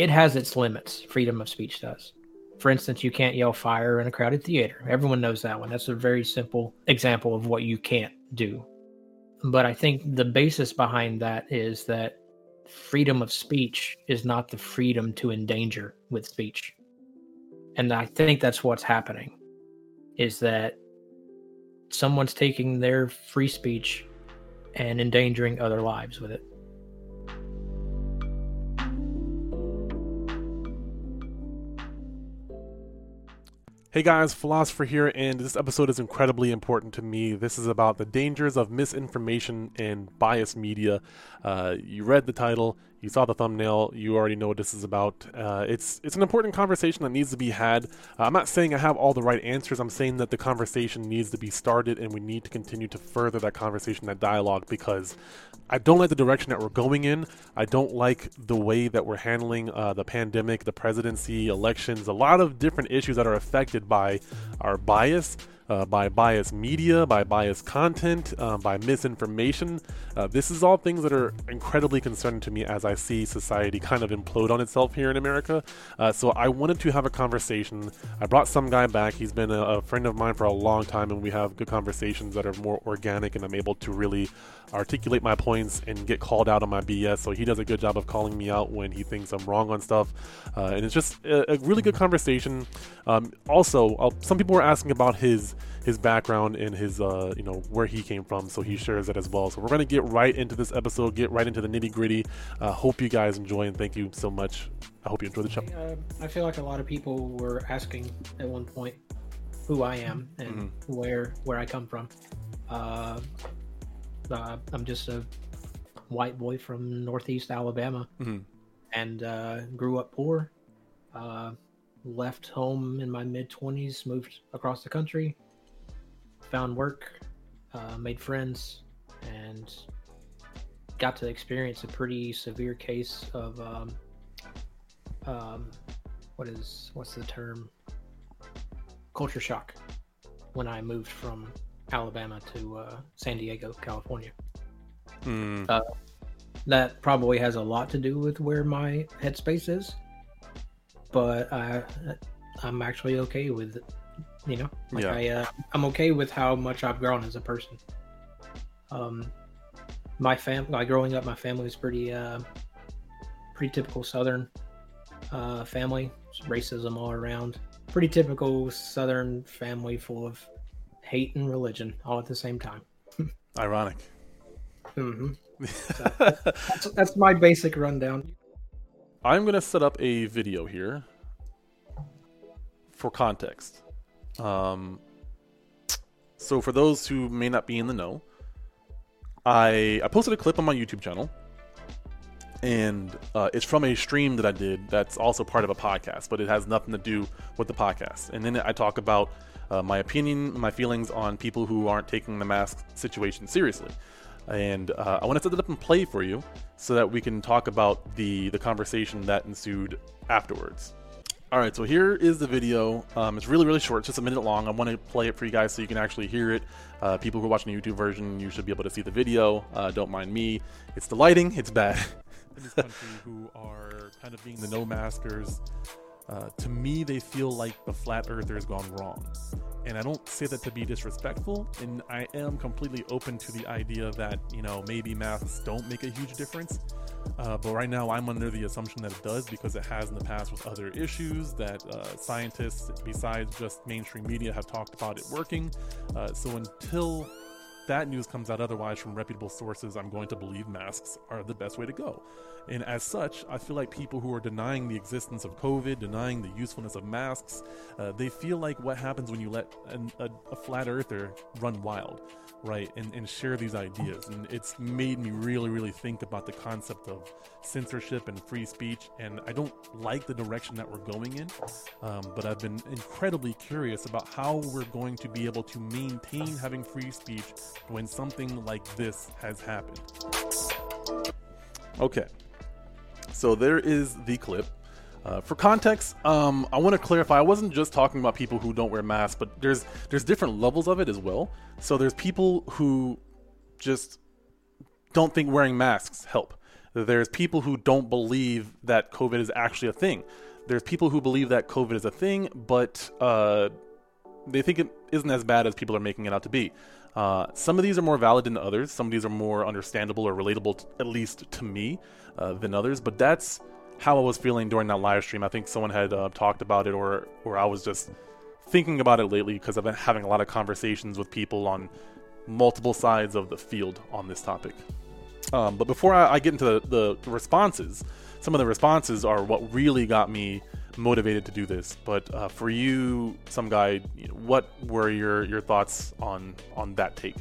it has its limits. Freedom of speech does. For instance, you can't yell fire in a crowded theater. Everyone knows that one. That's a very simple example of what you can't do. But I think the basis behind that is that freedom of speech is not the freedom to endanger with speech. And I think that's what's happening is that someone's taking their free speech and endangering other lives with it. Hey guys, Philosopher here, and this episode is incredibly important to me. This is about the dangers of misinformation and biased media. Uh, you read the title, you saw the thumbnail, you already know what this is about. Uh, it's it's an important conversation that needs to be had. Uh, I'm not saying I have all the right answers. I'm saying that the conversation needs to be started, and we need to continue to further that conversation, that dialogue, because I don't like the direction that we're going in. I don't like the way that we're handling uh, the pandemic, the presidency, elections, a lot of different issues that are affected by our bias uh, by biased media, by biased content, um, by misinformation. Uh, this is all things that are incredibly concerning to me as I see society kind of implode on itself here in America. Uh, so I wanted to have a conversation. I brought some guy back. He's been a, a, friend of mine for a long time, and we have good conversations that are more organic, and I'm able to really articulate my points and get called out on my BS. So he does a good job of calling me out when he thinks I'm wrong on stuff. Uh, and it's just a, a, really good conversation. Um, also, I'll, some people were asking about his his background and his uh, you know where he came from, so he shares that as well. So we're gonna get right into this episode, get right into the nitty gritty. Uh, hope you guys enjoy and thank you so much. I hope you enjoy the show. Uh, I feel like a lot of people were asking at one point who I am and mm-hmm. where where I come from. Uh, uh, I'm just a white boy from Northeast Alabama, mm-hmm. and uh, grew up poor. Uh, left home in my mid 20s, moved across the country, found work, uh, made friends, and got to experience a pretty severe case of um, um, what is what's the term? Culture shock when I moved from Alabama to uh, San Diego, California. Mm. Uh, that probably has a lot to do with where my headspace is, but I I'm actually okay with you know, like yeah. I, uh, I'm okay with how much I've grown as a person. Um, my fam, like growing up, my family was pretty, uh, pretty typical Southern, uh, family. Racism all around. Pretty typical Southern family, full of hate and religion all at the same time. Ironic. Mm-hmm. So, that's, that's my basic rundown. I'm gonna set up a video here for context. Um, so for those who may not be in the know, I I posted a clip on my YouTube channel, and uh, it's from a stream that I did. That's also part of a podcast, but it has nothing to do with the podcast. And then I talk about uh, my opinion, my feelings on people who aren't taking the mask situation seriously. And uh, I want to set it up and play for you so that we can talk about the the conversation that ensued afterwards. All right, so here is the video. Um, it's really, really short, it's just a minute long. I want to play it for you guys so you can actually hear it. Uh, people who are watching the YouTube version, you should be able to see the video. Uh, don't mind me. It's the lighting, it's bad. In this country, who are kind of being the no maskers, uh, to me, they feel like the flat earther has gone wrong. And I don't say that to be disrespectful, and I am completely open to the idea that, you know, maybe masks don't make a huge difference. Uh, but right now, I'm under the assumption that it does because it has in the past with other issues that uh, scientists, besides just mainstream media, have talked about it working. Uh, so until that news comes out otherwise from reputable sources, I'm going to believe masks are the best way to go. And as such, I feel like people who are denying the existence of COVID, denying the usefulness of masks, uh, they feel like what happens when you let an, a, a, flat earther run wild, right? And, and share these ideas. And it's made me really, really think about the concept of censorship and free speech. And I don't like the direction that we're going in, um, but I've been incredibly curious about how we're going to be able to maintain having free speech when something like this has happened. Okay, so there is the clip. Uh, for context, um, I want to clarify. I wasn't just talking about people who don't wear masks, but there's there's different levels of it as well. So there's people who just don't think wearing masks help. There's people who don't believe that COVID is actually a thing. There's people who believe that COVID is a thing, but uh, they think it isn't as bad as people are making it out to be. Uh, some of these are more valid than others. Some of these are more understandable or relatable, to, at least to me, uh, than others. But that's how I was feeling during that live stream. I think someone had uh, talked about it, or or I was just thinking about it lately because I've been having a lot of conversations with people on multiple sides of the field on this topic. Um, but before I, I get into the, the, responses, some of the responses are what really got me motivated to do this. But uh, for you, some guy, what were your your thoughts on on that take?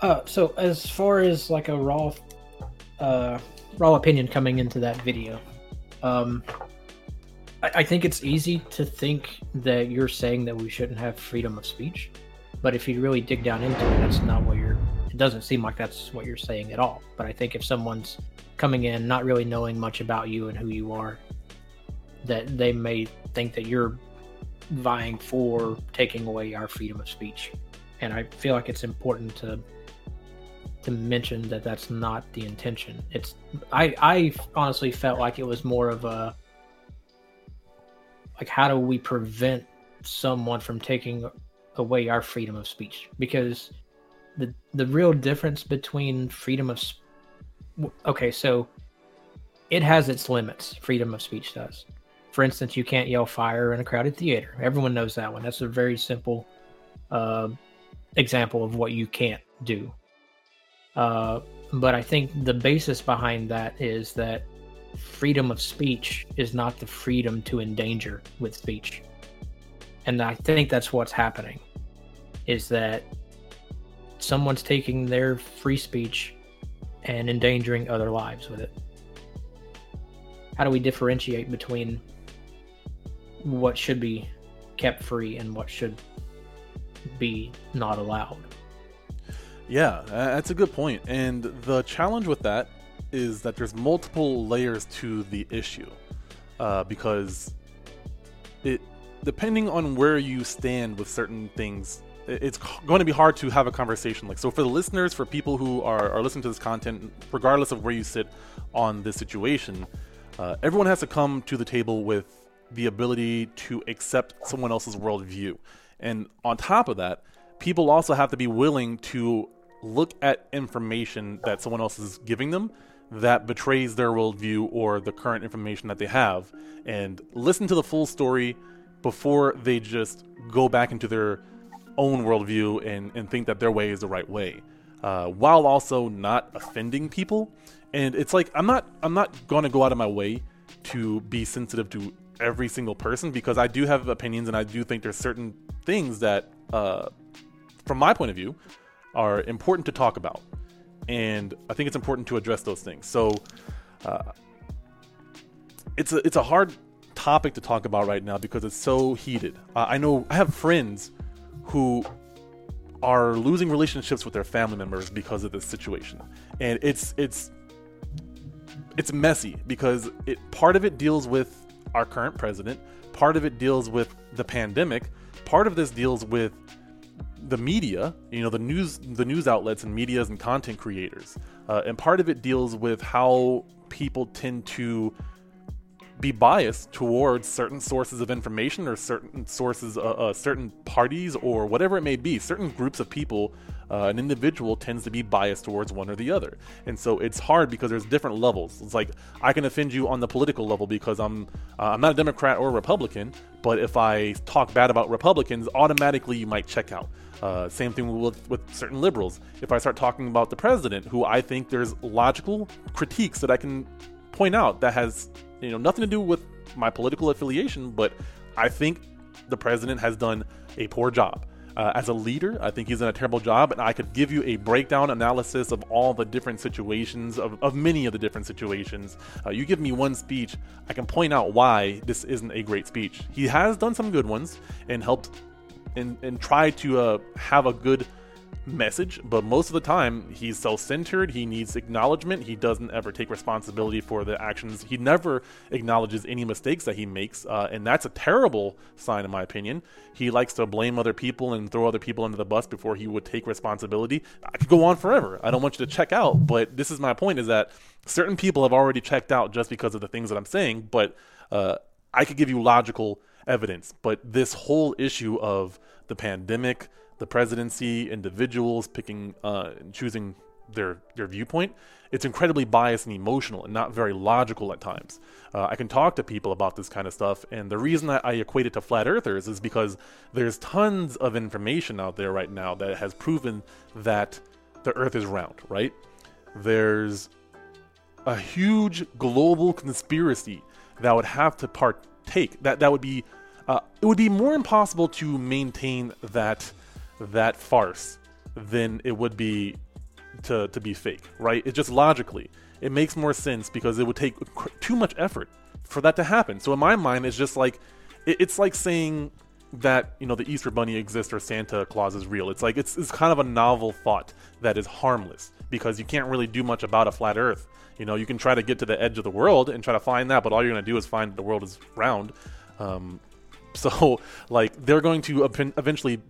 Uh, so as far as like a raw, uh, raw opinion coming into that video, um, I, I think it's easy to think that you're saying that we shouldn't have freedom of speech, but if you really dig down into it, that's not what you're. It doesn't seem like that's what you're saying at all. But I think if someone's coming in not really knowing much about you and who you are, that they may think that you're vying for taking away our freedom of speech. And I feel like it's important to to mention that that's not the intention. It's I I honestly felt like it was more of a like how do we prevent someone from taking away our freedom of speech because the the real difference between freedom of okay so it has its limits freedom of speech does for instance, you can't yell fire in a crowded theater. Everyone knows that one. That's a very simple uh, example of what you can't do. Uh, but I think the basis behind that is that freedom of speech is not the freedom to endanger with speech. And I think that's what's happening is that someone's taking their free speech and endangering other lives with it. How do we differentiate between what should be kept free and what should be not allowed. Yeah, that's a good point. And the challenge with that is that there's multiple layers to the issue uh, because it depending on where you stand with certain things it's going to be hard to have a conversation like so for the listeners for people who are, are listening to this content regardless of where you sit on this situation uh, everyone has to come to the table with the ability to accept someone else's worldview. And on top of that, people also have to be willing to look at information that someone else is giving them that betrays their worldview or the current information that they have and listen to the full story before they just go back into their own worldview and, and think that their way is the right way. Uh, while also not offending people. And it's like I'm not I'm not gonna go out of my way to be sensitive to every single person because I do have opinions and I do think there's certain things that, uh, from my point of view, are important to talk about. And I think it's important to address those things. So, uh, it's a it's a hard topic to talk about right now because it's so heated. Uh, I know I have friends who are losing relationships with their family members because of this situation, and it's it's it's messy because it part of it deals with our current president. Part of it deals with the pandemic. Part of this deals with the media, you know, the news, the news outlets and medias and content creators, uh, and part of it deals with how people tend to be biased towards certain sources of information or certain sources, uh, uh, certain parties or whatever it may be. Certain groups of people uh, an individual tends to be biased towards one or the other. And so it's hard because there's different levels. It's like I can offend you on the political level because I'm uh, I'm not a Democrat or a Republican, but if I talk bad about Republicans, automatically you might check out. Uh, same thing with, with certain liberals. If I start talking about the president, who I think there's logical critiques that I can point out that has you know nothing to do with my political affiliation, but I think the president has done a poor job. Uh, as a leader, I think he's done a terrible job, and I could give you a breakdown analysis of all the different situations, of, of many of the different situations. Uh, you give me one speech, I can point out why this isn't a great speech. He has done some good ones and helped and, and tried to uh, have a good message, but most of the time he's self-centered. He needs acknowledgement. He doesn't ever take responsibility for the actions. He never acknowledges any mistakes that he makes, uh, and that's a terrible sign, in my opinion. He likes to blame other people and throw other people under the bus before he would take responsibility. I could go on forever. I don't want you to check out, but this is my point: is that certain people have already checked out just because of the things that I'm saying, but uh, I could give you logical evidence. But this whole issue of the pandemic the presidency, individuals picking, uh, choosing their their viewpoint. It's incredibly biased and emotional, and not very logical at times. Uh, I can talk to people about this kind of stuff, and the reason that I equate it to flat earthers is because there's tons of information out there right now that has proven that the Earth is round. Right? There's a huge global conspiracy that would have to partake. That that would be uh, it would be more impossible to maintain that that farce than it would be to to be fake, right? It just logically it makes more sense because it would take too much effort for that to happen. So in my mind, it's just like it, it's like saying that you know the Easter Bunny exists or Santa Claus is real. It's like it's it's kind of a novel thought that is harmless because you can't really do much about a flat Earth. You know, you can try to get to the edge of the world and try to find that, but all you're to do is find the world is round. Um, so, like, they're going to eventually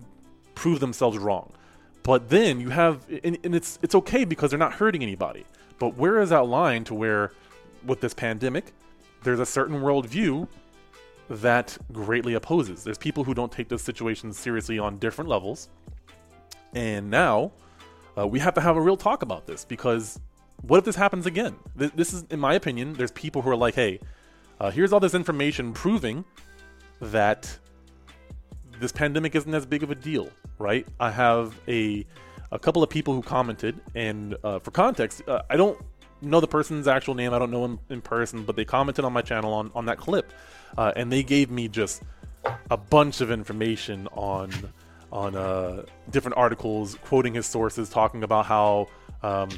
prove themselves wrong. But then you have, and, and it's it's okay because they're not hurting anybody. But where is that line to where, with this pandemic, there's a certain worldview that greatly opposes. There's people who don't take this situation seriously on different levels, and now uh, we have to have a real talk about this because what if this happens again? This, this is, in my opinion, there's people who are like, hey, uh, here's all this information proving that this pandemic isn't as big of a deal, right? I have a a couple of people who commented, and uh, for context, uh, I don't know the person's actual name. I don't know him in person, but they commented on my channel on on that clip, uh, and they gave me just a bunch of information on on uh, different articles, quoting his sources, talking about how. Um,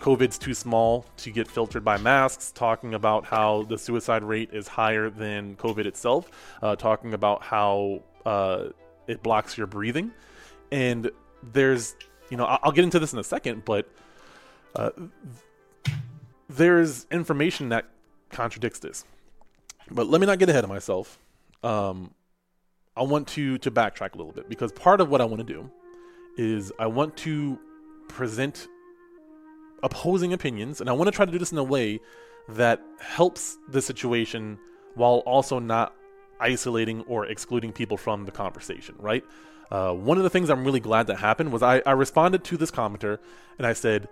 COVID's too small to get filtered by masks, talking about how the suicide rate is higher than COVID itself, uh, talking about how uh, it blocks your breathing. And there's, you know, I'll get into this in a second, but uh, there's information that contradicts this. But let me not get ahead of myself. Um, I want to to backtrack a little bit because part of what I want to do is I want to present opposing opinions, and I want to try to do this in a way that helps the situation while also not isolating or excluding people from the conversation, right? Uh, one of the things I'm really glad that happened was I, I responded to this commenter and I said,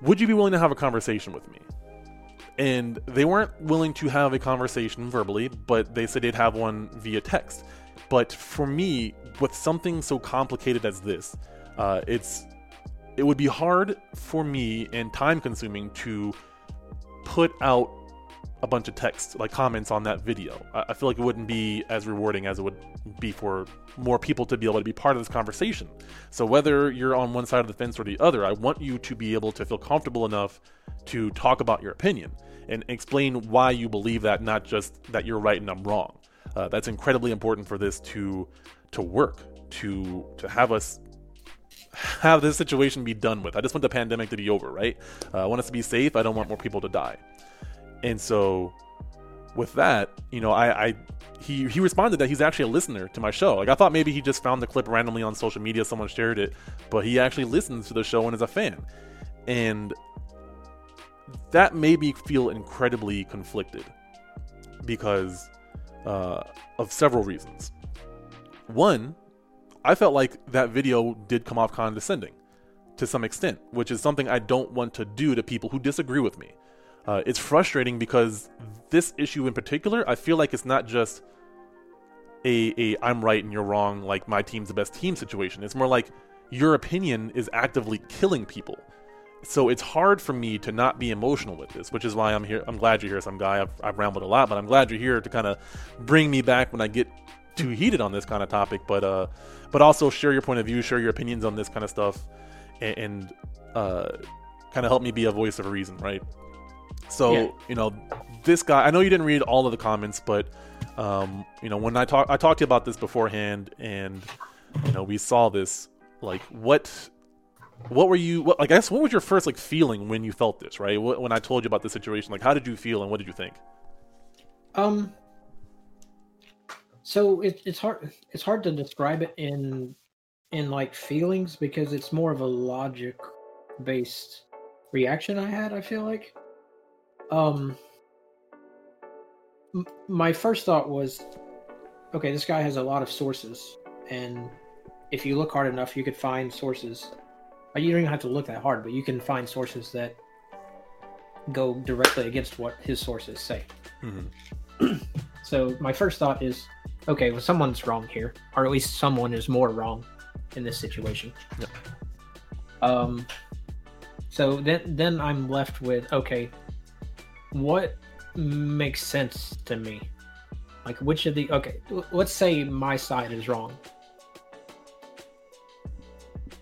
Would you be willing to have a conversation with me? And they weren't willing to have a conversation verbally, but they said they'd have one via text. But for me, with something so complicated as this, uh, it's it would be hard for me and time consuming to put out a bunch of text, like comments on that video. I, feel like it wouldn't be as rewarding as it would be for more people to be able to be part of this conversation. So whether you're on one side of the fence or the other, I want you to be able to feel comfortable enough to talk about your opinion and explain why you believe that, not just that you're right and I'm wrong. Uh, that's incredibly important for this to to work, to to have us have this situation be done with. I just want the pandemic to be over, right? Uh, I want us to be safe. I don't want more people to die. And so, with that, you know, I, I he he responded that he's actually a listener to my show. Like I thought maybe he just found the clip randomly on social media, someone shared it, but he actually listens to the show and is a fan. And that made me feel incredibly conflicted because uh, of several reasons. One, I felt like that video did come off condescending to some extent, which is something I don't want to do to people who disagree with me. Uh, it's frustrating because this issue in particular, I feel like it's not just a, a I'm right and you're wrong, like my team's the best team situation. It's more like your opinion is actively killing people. So it's hard for me to not be emotional with this, which is why I'm here. I'm glad you're here, some guy. I've, I've rambled a lot, but I'm glad you're here to kind of bring me back when I get too heated on this kind of topic, but uh, but also share your point of view, share your opinions on this kind of stuff, and, and uh, kind of help me be a voice of reason, right? So yeah. you know, this guy. I know you didn't read all of the comments, but um, you know, when I talk, I talked to you about this beforehand, and you know, we saw this. Like what what were you what, I guess what was your first like feeling when you felt this, right? When I told you about the situation, like how did you feel and what did you think? Um so it, it's hard it's hard to describe it in in like feelings because it's more of a logic based reaction I had, I feel like. Um m- my first thought was okay, this guy has a lot of sources and if you look hard enough you could find sources you don't even have to look that hard, but you can find sources that go directly against what his sources say. Mm-hmm. so my first thought is, okay, well, someone's wrong here, or at least someone is more wrong in this situation. Yep. Um. So then, then I'm left with okay, what makes sense to me? Like, which of the okay? Let's say my side is wrong.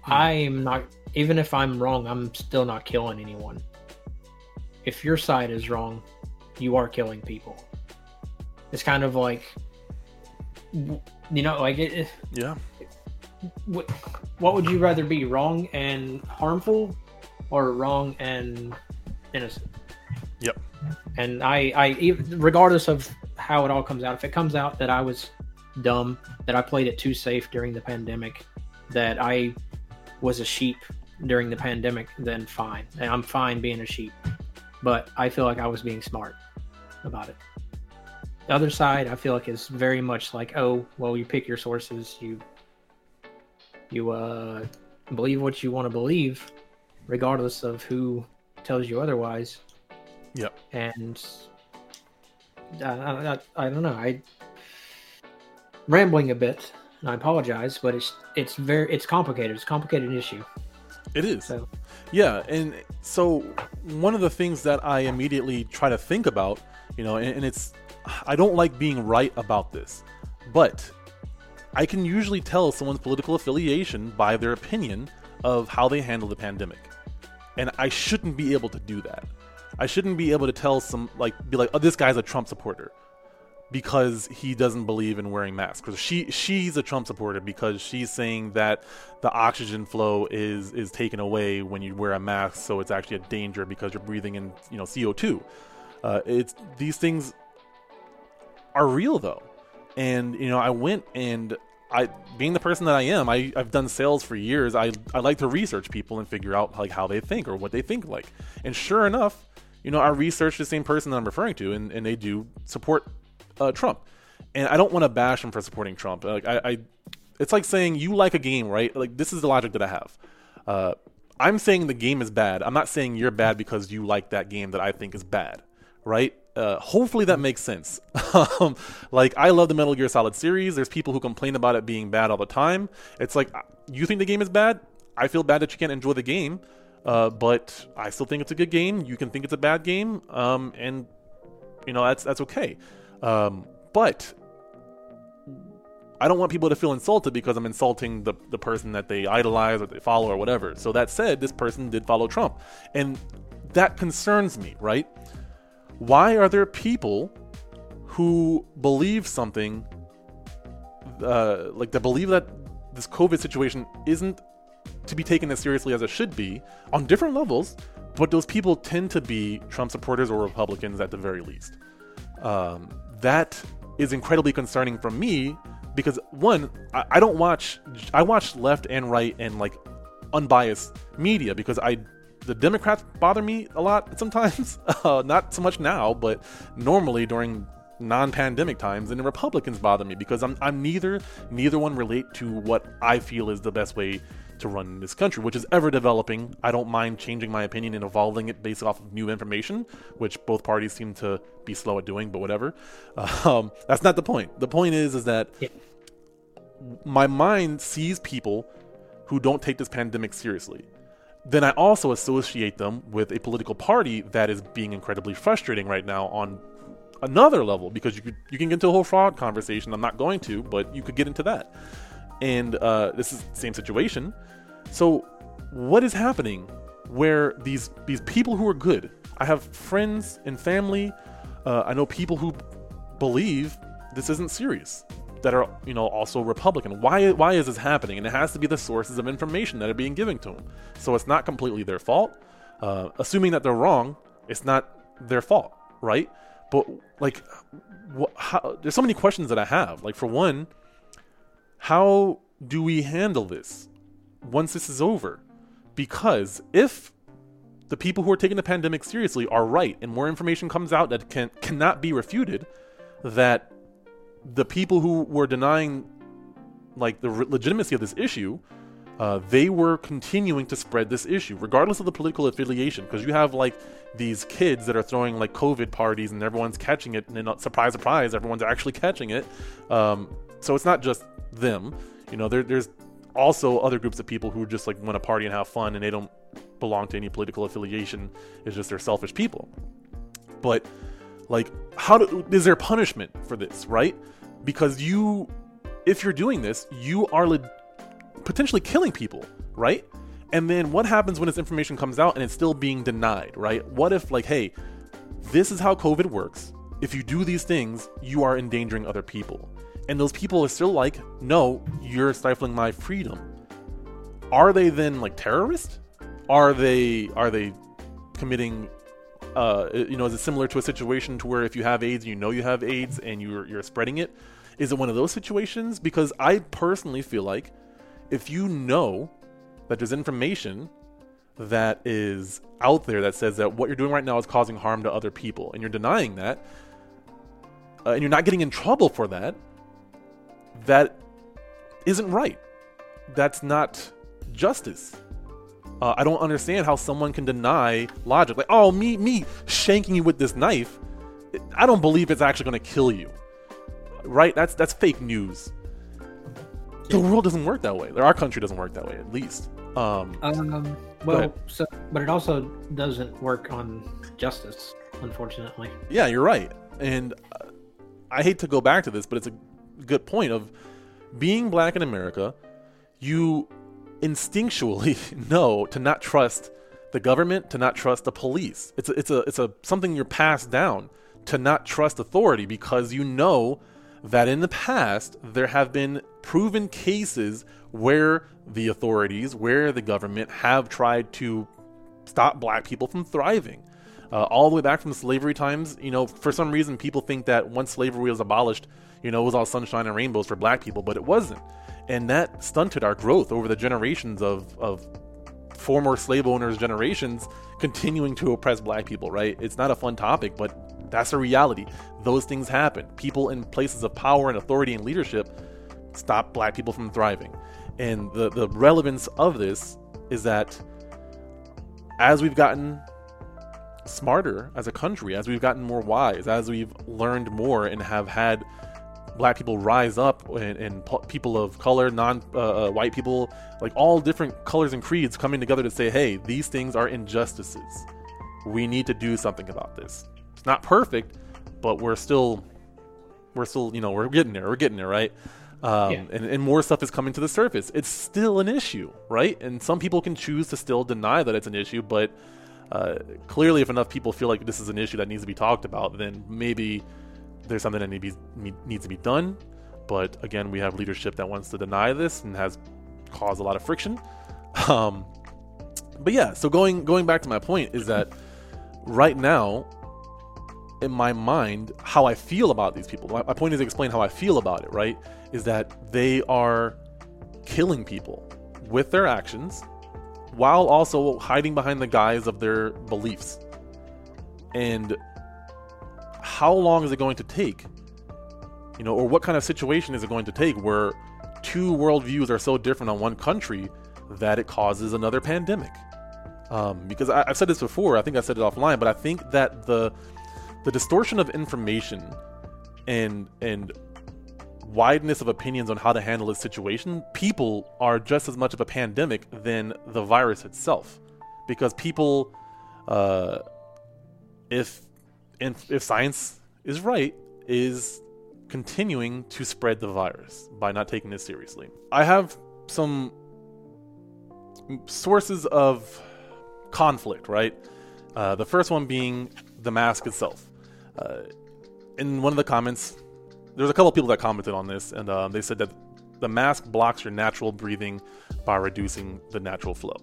Hmm. I'm not even if I'm wrong, I'm still not killing anyone. If your side is wrong, you are killing people. It's kind of like, you know, like it. Yeah. What, what would you rather be, wrong and harmful, or wrong and innocent? Yep. And I, I, regardless of how it all comes out, if it comes out that I was dumb, that I played it too safe during the pandemic, that I was a sheep during the pandemic, then fine. And I'm fine being a sheep. But I feel like I was being smart about it. The other side, I feel like is very much like, oh, well, you pick your sources, you you uh believe what you want to believe, regardless of who tells you otherwise. Yep. And uh, I, I, I don't know. I rambling a bit. And I apologize, but it's it's very it's complicated. It's a complicated issue. It is. So. Yeah, and so one of the things that I immediately try to think about, you know, and, and it's I don't like being right about this, but I can usually tell someone's political affiliation by their opinion of how they handle the pandemic. And I shouldn't be able to do that. I shouldn't be able to tell some like be like, "Oh, this guy's a Trump supporter." because he doesn't believe in wearing masks. Because she she's a Trump supporter because she's saying that the oxygen flow is is taken away when you wear a mask, so it's actually a danger because you're breathing in you know CO two. Uh, it's these things are real though, and you know I went and I being the person that I am, I, I've done sales for years. I I like to research people and figure out like how they think or what they think like. And sure enough, you know, I researched the same person that I'm referring to, and, and they do support uh, Trump, and I don't want to bash him for supporting Trump. Like I, I, it's like saying you like a game, right? Like this is the logic that I have. Uh, I'm saying the game is bad. I'm not saying you're bad because you like that game that I think is bad, right? Uh, hopefully that makes sense. um, like I love the Metal Gear Solid series. There's people who complain about it being bad all the time. It's like you think the game is bad. I feel bad that you can't enjoy the game, uh, but I still think it's a good game. You can think it's a bad game, um, and you know that's that's okay. Um, but I don't want people to feel insulted because I'm insulting the, the person that they idolize or they follow or whatever. So that said, this person did follow Trump. And that concerns me, right? Why are there people who believe something, uh, like they believe that this COVID situation isn't to be taken as seriously as it should be on different levels, but those people tend to be Trump supporters or Republicans at the very least. Um, that is incredibly concerning for me because one, I, I don't watch I watch left and right and like unbiased media because I the Democrats bother me a lot sometimes. Uh, not so much now, but normally during non-pandemic times, and the Republicans bother me because I'm I'm neither neither one relate to what I feel is the best way to run in this country, which is ever developing. I don't mind changing my opinion and evolving it based off of new information, which both parties seem to be slow at doing, but whatever. Um, that's not the point. The point is, is that yeah. my mind sees people who don't take this pandemic seriously. Then I also associate them with a political party that is being incredibly frustrating right now on another level because you could you can get into a whole fraud conversation. I'm not going to, but you could get into that. And uh, this is the same situation. So, what is happening where these these people who are good? I have friends and family. Uh, I know people who believe this isn't serious, that are you know also Republican. Why why is this happening? And it has to be the sources of information that are being given to them. So it's not completely their fault. Uh, assuming that they're wrong, it's not their fault, right? But like, wh- how, there's so many questions that I have. Like for one, how do we handle this once this is over? Because if the people who are taking the pandemic seriously are right and more information comes out that can cannot be refuted that the people who were denying like the legitimacy of this issue uh, they were continuing to spread this issue regardless of the political affiliation because you have like these kids that are throwing like covid parties and everyone's catching it and then, surprise surprise everyone's actually catching it um, so it's not just them you know there, there's also other groups of people who just like want to party and have fun and they don't belong to any political affiliation. It's just they're selfish people. But like, how do, is there punishment for this, right? Because you, if you're doing this, you are le- potentially killing people, right? And then what happens when this information comes out and it's still being denied, right? What if, like, hey, this is how COVID works. If you do these things, you are endangering other people. And those people are still like, no, you're stifling my freedom. Are they then like terrorists? Are they are they committing uh, you know, is it similar to a situation to where if you have AIDS, you know you have AIDS and you're you're spreading it? Is it one of those situations? Because I personally feel like if you know that there's information that is out there that says that what you're doing right now is causing harm to other people, and you're denying that, uh, and you're not getting in trouble for that, that isn't right. That's not justice. Uh, I don't understand how someone can deny logic. Like, oh, me, me shanking you with this knife. I don't believe it's actually going to kill you. Right? That's that's fake news. The world doesn't work that way. Our country doesn't work that way, at least. Um, um well, so, but it also doesn't work on justice, unfortunately. Yeah, you're right. And I hate to go back to this, but it's a good point of being black in America. You instinctually know to not trust the government, to not trust the police. It's a, it's a it's a something you're passed down to not trust authority because you know that in the past there have been proven cases where the authorities, where the government have tried to stop black people from thriving. Uh, all the way back from slavery times, you know, for some reason people think that once slavery was abolished, you know, it was all sunshine and rainbows for black people, but it wasn't. And that stunted our growth over the generations of, of former slave owners generations continuing to oppress black people right? It's not a fun topic but that's a reality. Those things happen. People in places of power and authority and leadership stop black people from thriving. And the, the relevance of this is that as we've gotten smarter as a country as we've gotten more wise as we've learned more and have had black people rise up and, and people of color, non uh, uh, white people, like all different colors and creeds coming together to say, hey, these things are injustices. We need to do something about this. It's not perfect, but we're still, we're still, you know, we're getting there. We're getting there, right? Um, yeah. and, and more stuff is coming to the surface. It's still an issue, right? And some people can choose to still deny that it's an issue, but uh, clearly, if enough people feel like this is an issue that needs to be talked about, then maybe there's something that needs to be done. But again, we have leadership that wants to deny this and has caused a lot of friction. Um, but yeah, so going going back to my point is that right now, in my mind, how I feel about these people. My, my point is to explain how I feel about it. Right? Is that they are killing people with their actions while also hiding behind the guise of their beliefs. And how long is it going to take? You know, or what kind of situation is it going to take where two worldviews are so different on one country that it causes another pandemic? Um, because I, have said this before, I think I said it offline, but I think that the the distortion of information and and wideness of opinions on how to handle this situation, people are just as much of a pandemic than the virus itself. Because people, uh, if and if science is right, is continuing to spread the virus by not taking this seriously. I have some sources of conflict, right? Uh, the first one being the mask itself. Uh, in one of the comments, there's a couple people that commented on this, and um, they said that the mask blocks your natural breathing by reducing the natural flow.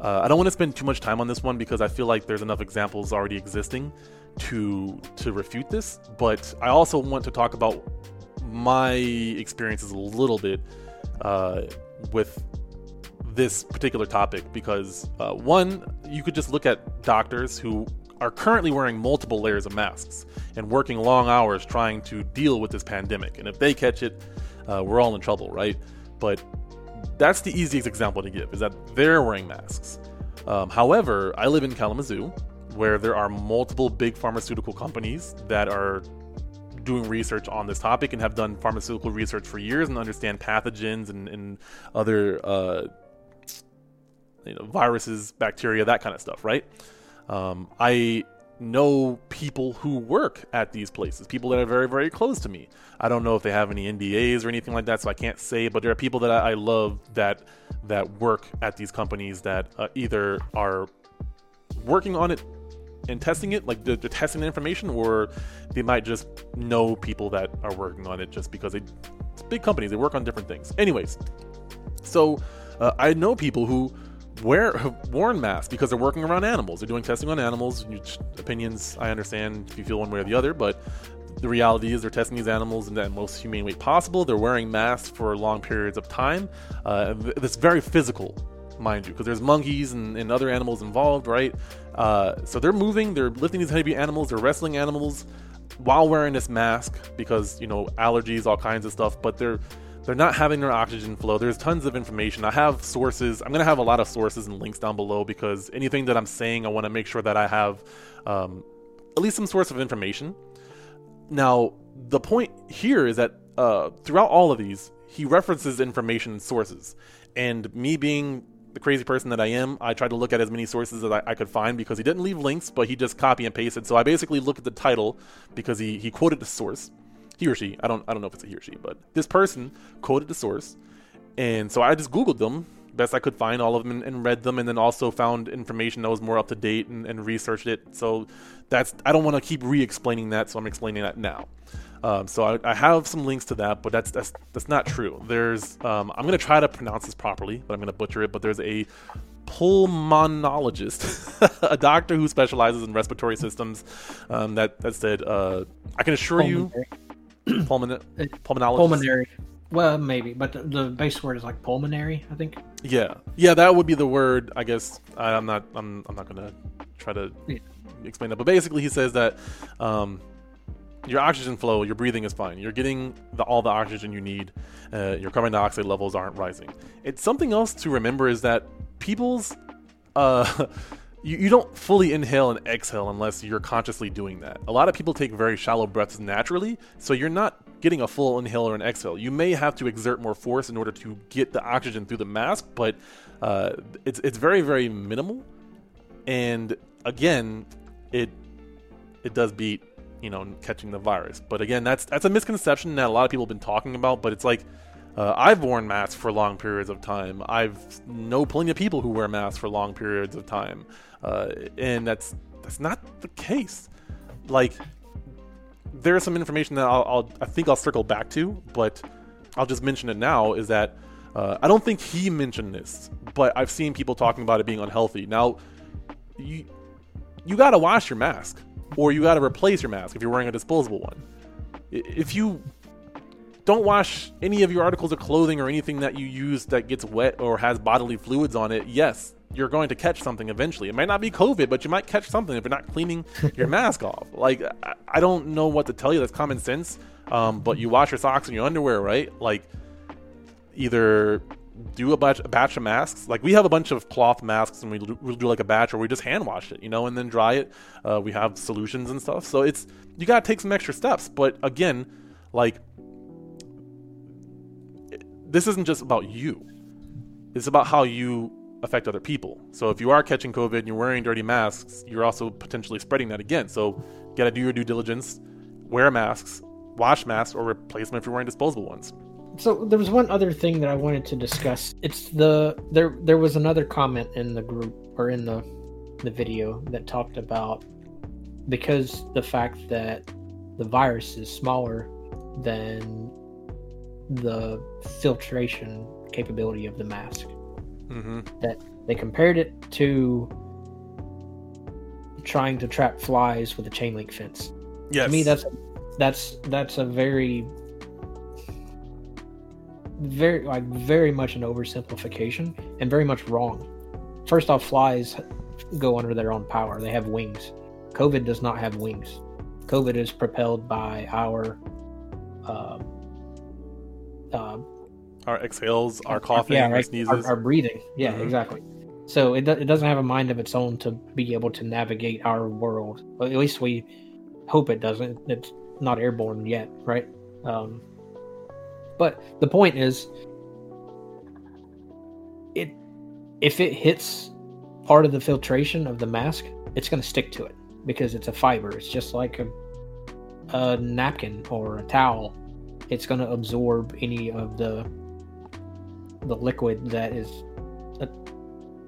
Uh, I don't want to spend too much time on this one because I feel like there's enough examples already existing to to refute this. But I also want to talk about my experiences a little bit uh, with this particular topic because uh, one, you could just look at doctors who are currently wearing multiple layers of masks and working long hours trying to deal with this pandemic. And if they catch it, uh, we're all in trouble, right? But that's the easiest example to give is that they're wearing masks. Um, however, I live in Kalamazoo, where there are multiple big pharmaceutical companies that are doing research on this topic and have done pharmaceutical research for years and understand pathogens and, and other uh, you know viruses, bacteria, that kind of stuff, right? Um, I know people who work at these places, people that are very, very close to me. I don't know if they have any NDAs or anything like that, so I can't say. But there are people that I, love that that work at these companies that uh, either are working on it and testing it, like they're testing the information, or they might just know people that are working on it just because they, it's big companies. They work on different things. Anyways, so uh, I know people who wear worn masks because they're working around animals. They're doing testing on animals. Opinions, I understand if you feel one way or the other, but the reality is they're testing these animals in the most humane way possible. They're wearing masks for long periods of time. Uh, it's very physical, mind you, because there's monkeys and, and, other animals involved, right? Uh, so they're moving, they're lifting these heavy animals, they're wrestling animals while wearing this mask because you know allergies, all kinds of stuff. But they're they're not having their oxygen flow. There's tons of information. I have sources. I'm to have a lot of sources and links down below because anything that I'm saying, I want to make sure that I have um, at least some source of information. Now, the point here is that uh, throughout all of these, he references information sources. And me being the crazy person that I am, I tried to look at as many sources as I, I, could find because he didn't leave links, but he just copy and pasted. So I basically looked at the title because he, he quoted the source he or she. I don't I don't know if it's a he or she, but this person quoted the source, and so I just googled them best I could find all of them and, and read them, and then also found information that was more up to date and, and researched it. So that's I don't want to keep re-explaining that, so I'm explaining that now. Um, so I, I, have some links to that, but that's that's that's not true. There's um, I'm gonna try to pronounce this properly, but I'm gonna butcher it. But there's a pulmonologist, a doctor who specializes in respiratory systems, um, that that said, uh, I can assure you Pulmon- pulmonologist. Pulmonary. Well, maybe, but the, the, base word is like pulmonary. I think. Yeah, yeah, that would be the word. I guess I, am not. I'm. I'm not gonna try to yeah. explain that. But basically, he says that um, your oxygen flow, your breathing is fine. You're getting the, all the oxygen you need. Uh, your carbon dioxide levels aren't rising. It's something else to remember is that people's uh, you, you don't fully inhale and exhale unless you're consciously doing that. A lot of people take very shallow breaths naturally, so you're not getting a full inhale or an exhale. You may have to exert more force in order to get the oxygen through the mask, but uh, it's it's very very minimal. And again, it it does beat you know catching the virus. But again, that's that's a misconception that a lot of people have been talking about. But it's like uh, I've worn masks for long periods of time. I've know plenty of people who wear masks for long periods of time, uh, and that's that's not the case. Like, there's some information that I'll, I'll, i think I'll circle back to, but I'll just mention it now. Is that uh, I don't think he mentioned this, but I've seen people talking about it being unhealthy. Now, you you got to wash your mask, or you got to replace your mask if you're wearing a disposable one. If you don't wash any of your articles of clothing or anything that you use that gets wet or has bodily fluids on it. Yes, you're going to catch something eventually. It might not be COVID, but you might catch something if you're not cleaning your mask off. Like, I don't know what to tell you. That's common sense. Um, but you wash your socks and your underwear, right? Like, either do a batch, a batch of masks. Like we have a bunch of cloth masks, and we we'll do like a batch, or we just hand wash it, you know, and then dry it. Uh, we have solutions and stuff. So it's you gotta take some extra steps. But again, like this isn't just about you. It's about how you affect other people. So if you are catching COVID and you're wearing dirty masks, you're also potentially spreading that again. So you got to do your due diligence, wear masks, wash masks, or replace them if you're wearing disposable ones. So there was one other thing that I wanted to discuss. It's the there there was another comment in the group or in the the video that talked about because the fact that the virus is smaller than the filtration capability of the mask. Mm-hmm. That they compared it to trying to trap flies with a chain link fence. Yes. To me, that's that's that's a very very like very much an oversimplification and very much wrong. First off, flies go under their own power. They have wings. COVID does not have wings. COVID is propelled by our uh, uh, our exhales, our coughing, yeah, our sneezes. our, our breathing. Yeah, Mhm. exactly. So it, do, it doesn't have a mind of its own to be able to navigate our world. At least we hope it doesn't. It's not airborne yet, right? Um, but the point is, it if it hits part of the filtration of the mask, it's going to stick to it because it's a fiber. It's just like a, a napkin or a towel. It's going to absorb any of the the liquid that is. uh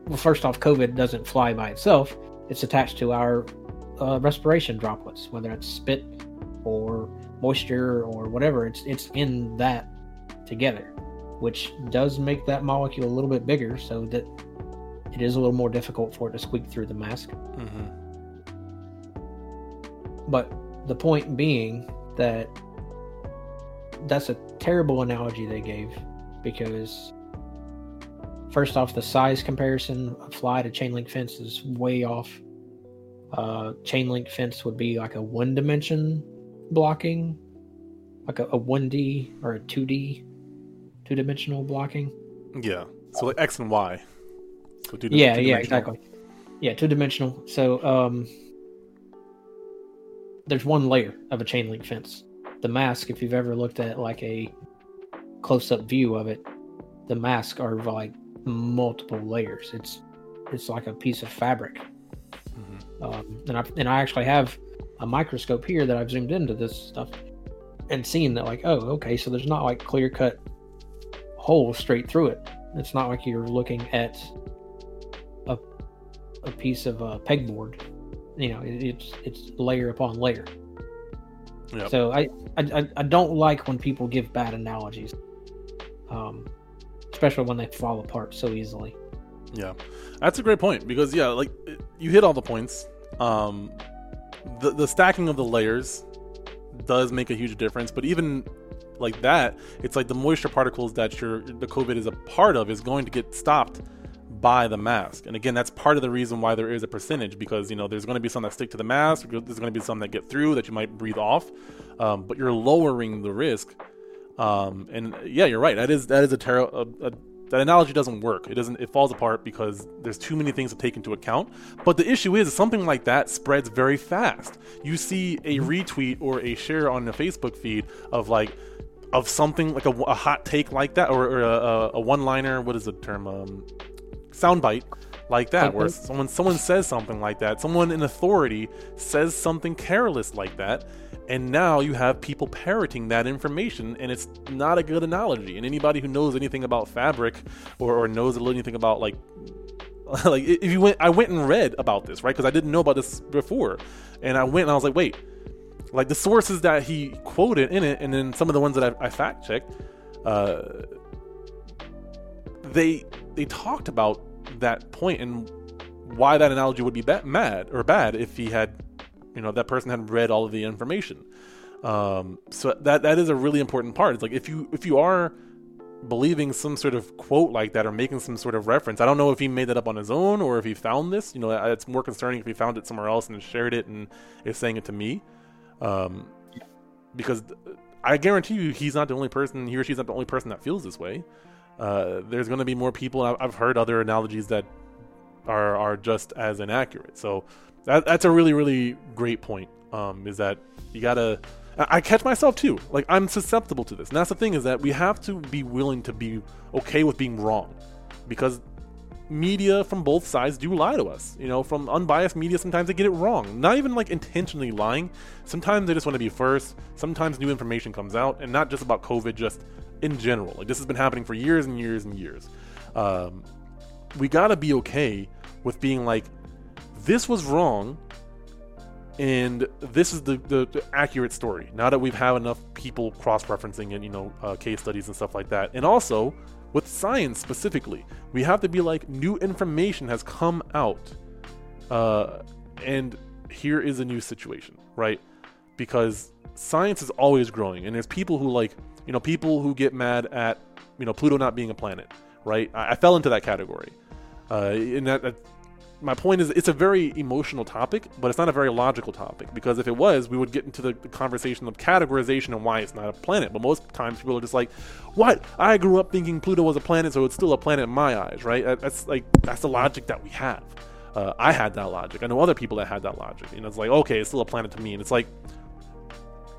well, first off, COVID doesn't fly by itself. It's attached to our uh, respiration droplets, whether it's spit or moisture or whatever. It's it's in that together, which does make that molecule a little bit bigger, so that it is a little more difficult for it to squeak through the mask. hmm But the point being that that's a terrible analogy they gave because first off, the size comparison of fly to chain link fence is way off. Uh, chain link fence would be like a one dimension blocking, like a, a 1D or a 2D, two dimensional blocking. Yeah. So like X and Y. So two- yeah, yeah, two-dimensional. exactly. Yeah, two dimensional. So um, there's one layer of a chain link fence. The mask, if you've ever looked at like a close up view of it, the mask are like multiple layers. It's it's like a piece of fabric. Mhm. Um, and I and I actually have a microscope here that I've zoomed into this stuff and seen that like oh okay so there's not like clear cut holes straight through it. It's not like you're looking at a a piece of uh, pegboard. You know, it, it's it's layer upon layer. Yep. So I, I I- I don't like when people give bad analogies, um, especially when they fall apart so easily. Yeah, that's a great point because yeah, like you hit all the points. Um, the the stacking of the layers does make a huge difference, but even like that, it's like the moisture particles that your the COVID is a part of is going to get stopped by the mask. And again, that's part of the reason why there is a percentage because you know there's going to be some that stick to the mask, there's going to be some that get through that you might breathe off, um, but you're lowering the risk. Um, and yeah, you're right. That is that is a terrible. That analogy doesn't work. It doesn't. It falls apart because there's too many things to take into account. But the issue is something like that spreads very fast. You see a retweet or a share on the Facebook feed of like of something like a, a hot take like that or, or a, a, one-liner. What is the term? Um, soundbite like that, where someone someone says something like that. Someone in authority says something careless like that. And now you have people parroting that information, and it's not a good analogy. And anybody who knows anything about fabric or, or knows a little anything about like like if you went, I went and read about this, right? Because I didn't know about this before, and I went and I was like, wait, like the sources that he quoted in it, and then some of the ones that I, I fact checked, uh, they they talked about that point and why that analogy would be ba- mad or bad if he had, you know, that person had read all of the information. Um, so that that is a really important part. It's like if you if you are believing some sort of quote like that or making some sort of reference. I don't know if he made that up on his own or if he found this. You know, it's more concerning if he found it somewhere else and shared it and is saying it to me. Um, because I guarantee you, he's not the only person. He or she's not the only person that feels this way. Uh, there's going to be more people. I've heard other analogies that are are just as inaccurate. So that, that's a really really great point. Um, is that you gotta I I catch myself too. Like I'm susceptible to this. And that's the thing is that we have to be willing to be okay with being wrong. Because media from both sides do lie to us. You know, from unbiased media sometimes they get it wrong. Not even like intentionally lying. Sometimes they just want to be first. Sometimes new information comes out and not just about COVID, just in general. Like this has been happening for years and years and years. Um, we got to be okay with being like this was wrong and this is the, the, the, accurate story now that we've had enough people cross-referencing and you know uh, case studies and stuff like that and also with science specifically we have to be like new information has come out uh, and here is a new situation right? Because science is always growing and there's people who like you know people who get mad at you know pluto not being a planet right? I, I fell into that category. Uh, and that, that my point is it's a very emotional topic, but it's not a very logical topic because if it was, we would get into the, conversation of categorization and why it's not a planet. But most times people are just like, "What? I grew up thinking Pluto was a planet, so it's still a planet in my eyes, right?" That's like that's the logic that we have. Uh, I had that logic. I know other people that had that logic. You know, it's like, okay, it's still a planet to me, and it's like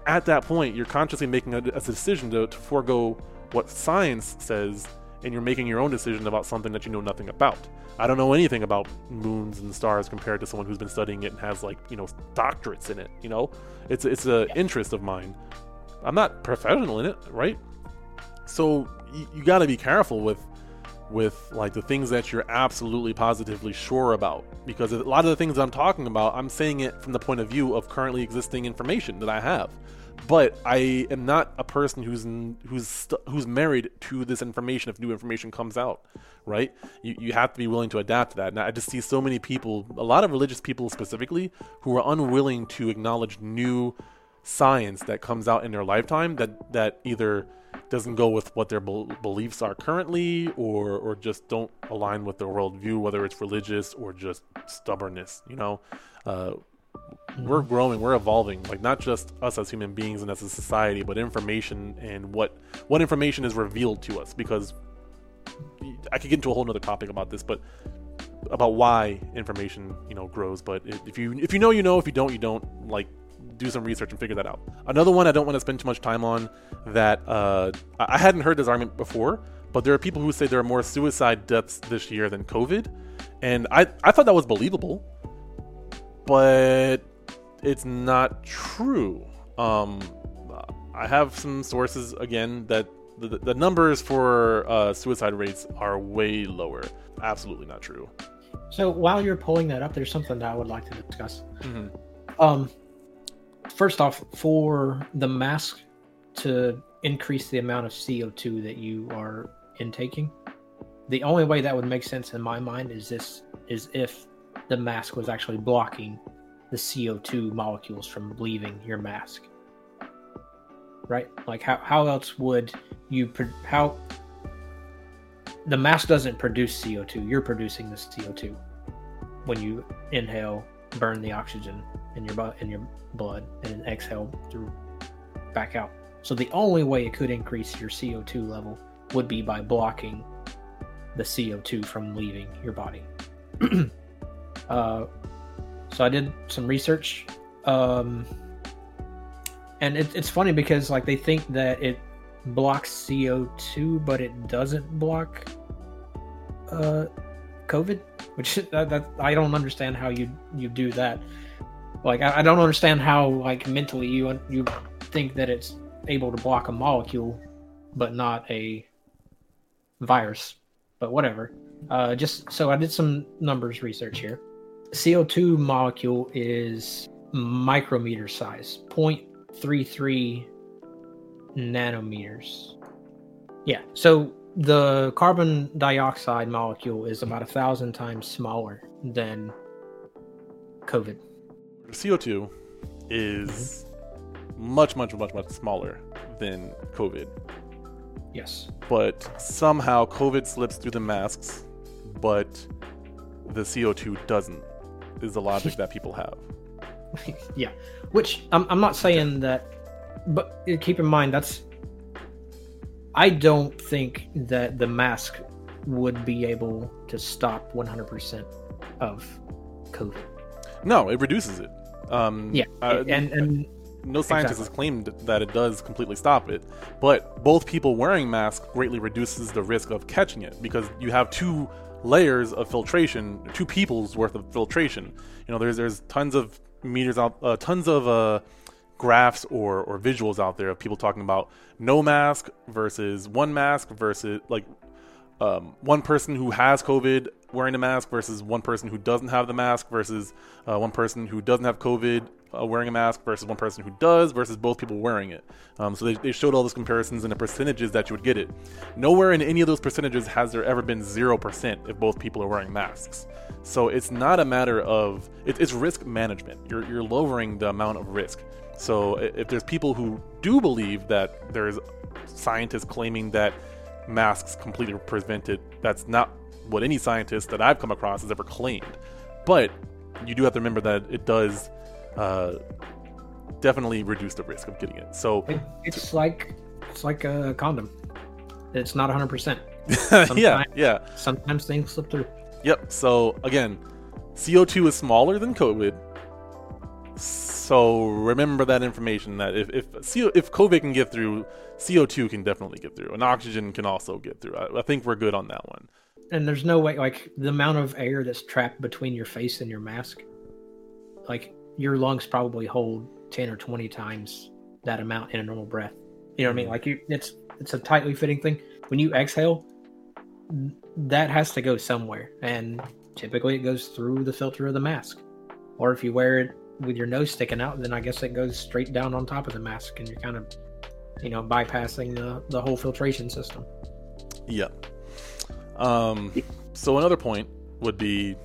at that point you're consciously making a, a decision to, to forego what science says, and you're making your own decision about something that you know nothing about. I don't know anything about moons and stars compared to someone who's been studying it and has like you know doctorates in it. You know, it's it's a yeah. interest of mine. I'm not professional in it, right? So you, you got to be careful with with like the things that you're absolutely positively sure about because a lot of the things I'm talking about, I'm saying it from the point of view of currently existing information that I have but I am not a person who's who's st- who's married to this information. If new information comes out, right? You you have to be willing to adapt to that. And I just see so many people, a lot of religious people specifically, who are unwilling to acknowledge new science that comes out in their lifetime that that either doesn't go with what their be- beliefs are currently or or just don't align with their worldview whether it's religious or just stubbornness you know uh, we're growing, we're evolving. Like not just us as human beings and as a society, but information and what what information is revealed to us. Because I could get into a whole other topic about this, but about why information you know grows. But if you if you know, you know. If you don't, you don't. Like do some research and figure that out. Another one I don't want to spend too much time on that uh, I hadn't heard this argument before, but there are people who say there are more suicide deaths this year than COVID, and I I thought that was believable but it's not true. Um, I have some sources again that the, the numbers for uh, suicide rates are way lower. Absolutely not true. So while you're pulling that up, there's something that I would like to discuss. Mm-hmm. Um, first off, for the mask to increase the amount of CO2 that you are intaking, the only way that would make sense in my mind is this: is if the mask was actually blocking the CO2 molecules from leaving your mask. Right? Like how how else would you how the mask doesn't produce CO2. You're producing the CO2 when you inhale, burn the oxygen in your in your blood, and exhale through back out. So the only way it could increase your CO2 level would be by blocking the CO2 from leaving your body. Uh, so I did some research, um, and it, it's funny because like they think that it blocks CO two, but it doesn't block uh, COVID, which that, that I don't understand how you you do that. Like I, I don't understand how like mentally you you think that it's able to block a molecule, but not a virus. But whatever. Uh, just so I did some numbers research here. CO2 molecule is micrometer size, 0.33 nanometers. Yeah, so the carbon dioxide molecule is about a thousand times smaller than COVID. CO2 is mm-hmm. much, much, much, much smaller than COVID. Yes. But somehow COVID slips through the masks, but the CO2 doesn't is the logic that people have. yeah, which I'm, I'm not saying that, but keep in mind that's. I don't think that the mask would be able to stop 100% of COVID. No, it reduces it. Um, yeah, uh, and and no scientist exactly. has claimed that it does completely stop it, but both people wearing masks greatly reduces the risk of catching it because you have two layers of filtration, two people's worth of filtration. You know, there's there's tons of meters out, uh, tons of uh, graphs or or visuals out there of people talking about no mask versus one mask versus like um, one person who has COVID wearing a mask versus one person who doesn't have the mask versus uh, one person who doesn't have COVID uh, wearing a mask versus one person who does versus both people wearing it. Um, so they, they showed all those comparisons and the percentages that you would get it. Nowhere in any of those percentages has there ever been 0% if both people are wearing masks. So it's not a matter of, it, it's risk management. You're, you're lowering the amount of risk. So if there's people who do believe that there's scientists claiming that masks completely prevent it, that's not what any scientist that I've come across has ever claimed. But you do have to remember that it does uh, definitely reduce the risk of getting it. So it, it's like it's like a condom. It's not 100. percent Yeah, yeah. Sometimes things slip through. Yep. So again, CO2 is smaller than COVID. So remember that information that if if CO, if COVID can get through, CO2 can definitely get through, and oxygen can also get through. I, I think we're good on that one and there's no way like the amount of air that's trapped between your face and your mask like your lungs probably hold 10 or 20 times that amount in a normal breath. You know what i mean? Mm-hmm. like you it's it's a tightly fitting thing. When you exhale that has to go somewhere and typically it goes through the filter of the mask. Or if you wear it with your nose sticking out then i guess it goes straight down on top of the mask and you're kind of you know bypassing the, the whole filtration system. Yeah. Um, so another point would be